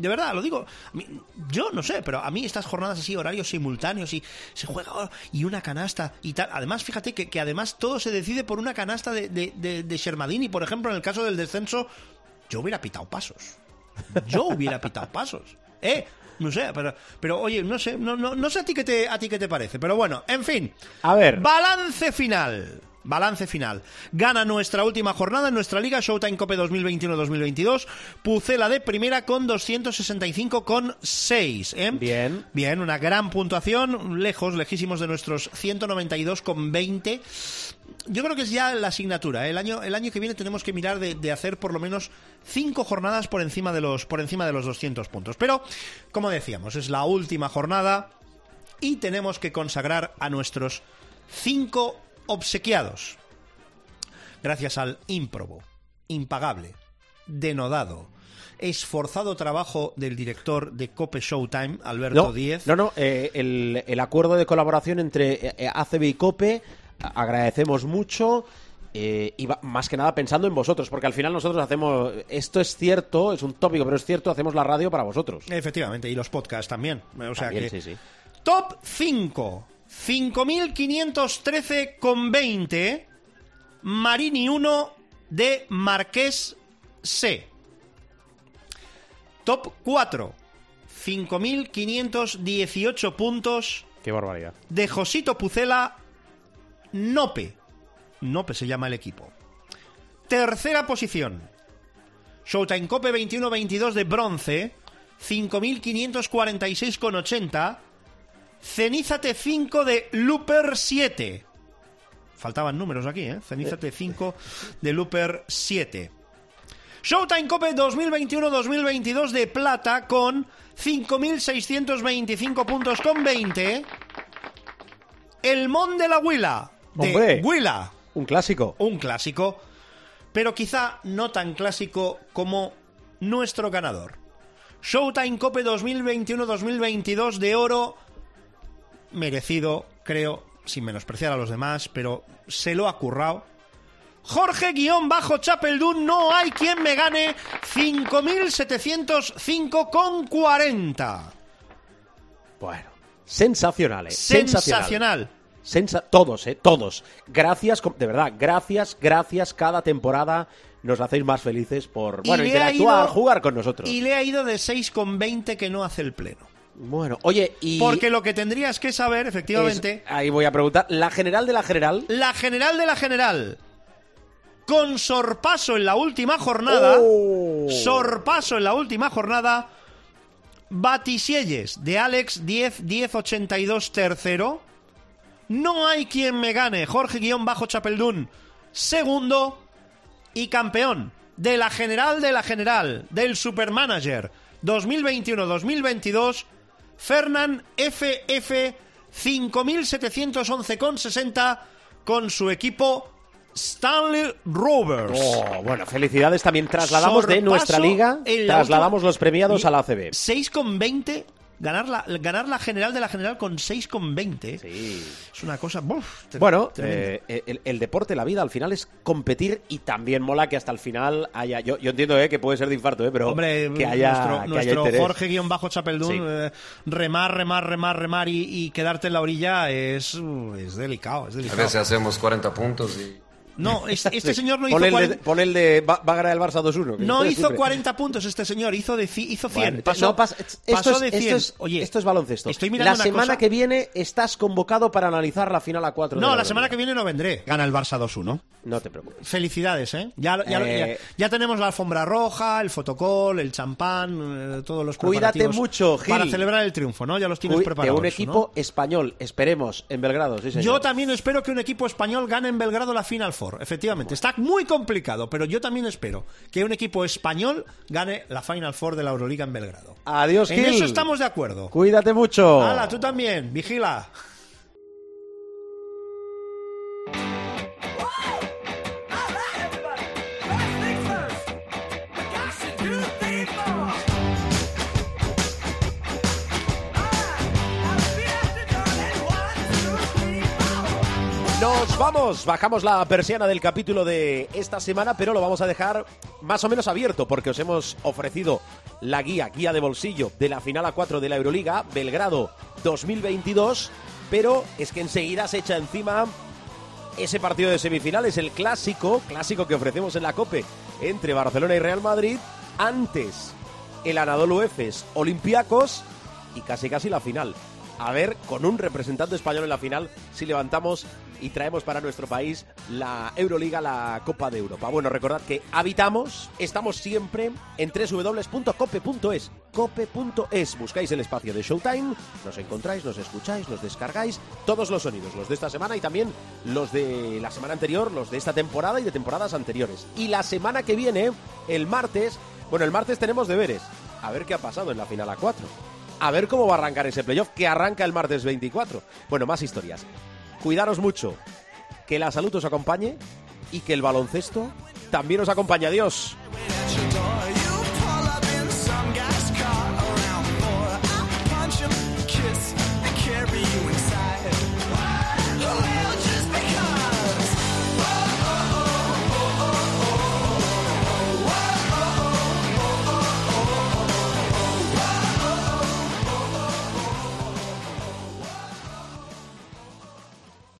De verdad, lo digo. Yo no sé, pero a mí estas jornadas así, horarios simultáneos y se juega oh, y una canasta y tal. Además, fíjate que, que además todo se decide por una canasta de, de, de, de Shermadini. Por ejemplo, en el caso del descenso, yo hubiera pitado pasos. Yo hubiera pitado pasos. ¿Eh? No sé, pero, pero oye, no sé, no, no, no sé a ti qué te, a ti qué te parece. Pero bueno, en fin. A ver. Balance final. Balance final. Gana nuestra última jornada en nuestra liga Showtime Cope 2021-2022. Pucela de primera con 265,6. ¿eh? Bien. Bien, una gran puntuación. Lejos, lejísimos de nuestros 192,20. Yo creo que es ya la asignatura. ¿eh? El, año, el año que viene tenemos que mirar de, de hacer por lo menos cinco jornadas por encima, de los, por encima de los 200 puntos. Pero, como decíamos, es la última jornada y tenemos que consagrar a nuestros cinco obsequiados. Gracias al ímprobo, impagable, denodado, esforzado trabajo del director de Cope Showtime, Alberto No, Díez. no, no, eh, el, el acuerdo de colaboración entre eh, eh, ACB y COPE, agradecemos mucho. eh, y va- más que nada pensando en vosotros, porque al final nosotros hacemos. Esto es cierto, es un tópico, pero es cierto, hacemos la radio para vosotros. Efectivamente, y los podcasts también. O sea También, que... sí, sí. Top 5. 5.513,20. Marini 1 de Marqués C. Top 4. 5.518 puntos Qué barbaridad. de Josito Pucela Nope. Nope se llama el equipo. Tercera posición. Showtime Cope 21-22 de bronce. 5.546,80. Cenízate 5 de Looper 7. Faltaban números aquí, ¿eh? Cenízate 5 de Looper 7. Showtime Cope 2021-2022 de plata con 5.625 puntos con 20. El Mon de la Huila. De ¡Hombre! Huila. Un clásico. Un clásico. Pero quizá no tan clásico como nuestro ganador. Showtime Cope 2021-2022 de oro. Merecido, creo, sin menospreciar a los demás, pero se lo ha currado. Jorge guion bajo Chapeldún, no hay quien me gane 5.705 con 40. Bueno, sensacional, eh. Sensacional. Sensa- todos, eh, todos. Gracias, de verdad, gracias, gracias. Cada temporada nos hacéis más felices por, bueno, interactuar, ido- jugar con nosotros. Y le ha ido de 6,20 que no hace el pleno. Bueno, oye, y... Porque lo que tendrías que saber, efectivamente, es- ahí voy a preguntar, la general de la general... la general de la general, con sorpaso en la última jornada, Oh. sorpaso en la última jornada, Batisielles de Alex 10 10 82 tercero. No hay quien me gane, Jorge guion bajo Chapeldún, segundo y campeón de la general de la general, del Supermanager 2021-2022, Fernán FF 5711,60 con su equipo Stanley Rovers. Oh, bueno, felicidades también trasladamos de nuestra liga, trasladamos los premiados a la ACB. 6,20. Ganar la, ganar la general de la general con 6,20. Sí. Es una cosa. Bueno, eh, el, el deporte, la vida, al final es competir y también mola que hasta el final haya. Yo, yo entiendo eh, que puede ser de infarto, eh, pero Hombre, que haya, nuestro, que haya nuestro interés. Jorge guion bajo Chapeldún, Sí. eh, remar, remar, remar, remar y, y quedarte en la orilla es, uh, es delicado, es A delicado. veces hacemos 40 puntos y... No, [LAUGHS] es- este señor no hizo Pon el, de, 40, pon el de va, va a ganar el Barça 2-1. que no hizo siempre- 40 puntos este señor, hizo, de, hizo 100. Bueno, pasó, no, pasa- esto, pasó es, de 100. esto es- Oye, esto es baloncesto. estoy mirando la una semana cosa- que viene estás convocado para analizar la final a 4 No, la semana que viene no vendré. Gana el Barça 2-1. No te preocupes. Felicidades, ¿eh? Ya, ya, Eh, ya- ya tenemos la alfombra roja, el fotocall, el champán, eh, todos los Cuídate mucho, Gil. Para celebrar el triunfo, ¿no? Ya los tienes Uy, de preparados. un ¿no? equipo español, esperemos, en Belgrado. Sí, señor. Yo también espero que un equipo español gane en Belgrado la Final Four. Efectivamente, está muy complicado, pero yo también espero que un equipo español gane la Final Four de la Euroliga en Belgrado. Adiós, En Gil. eso estamos de acuerdo. Cuídate mucho. Hala, tú también, vigila. Vamos, bajamos la persiana del capítulo de esta semana, pero lo vamos a dejar más o menos abierto porque os hemos ofrecido la guía, guía de bolsillo de la final a 4 de la Euroliga, Belgrado 2022, pero es que enseguida se echa encima ese partido de semifinales, el clásico, clásico que ofrecemos en la COPE entre Barcelona y Real Madrid, antes el Anadolu Efes Olympiacos y casi casi la final. a ver con un representante español en la final si levantamos y traemos para nuestro país la Euroliga, la Copa de Europa. Bueno, recordad que habitamos, estamos siempre en www.cope.es, cope.es. Buscáis el espacio de Showtime, nos encontráis, nos escucháis, nos descargáis todos los sonidos, los de esta semana y también los de la semana anterior, los de esta temporada y de temporadas anteriores. Y la semana que viene, el martes, bueno, el martes tenemos deberes. A ver qué ha pasado en la final A4 a ver cómo va a arrancar ese playoff que arranca el martes 24. Bueno, más historias. Cuidaros mucho, que la salud os acompañe y que el baloncesto también os acompañe. Adiós.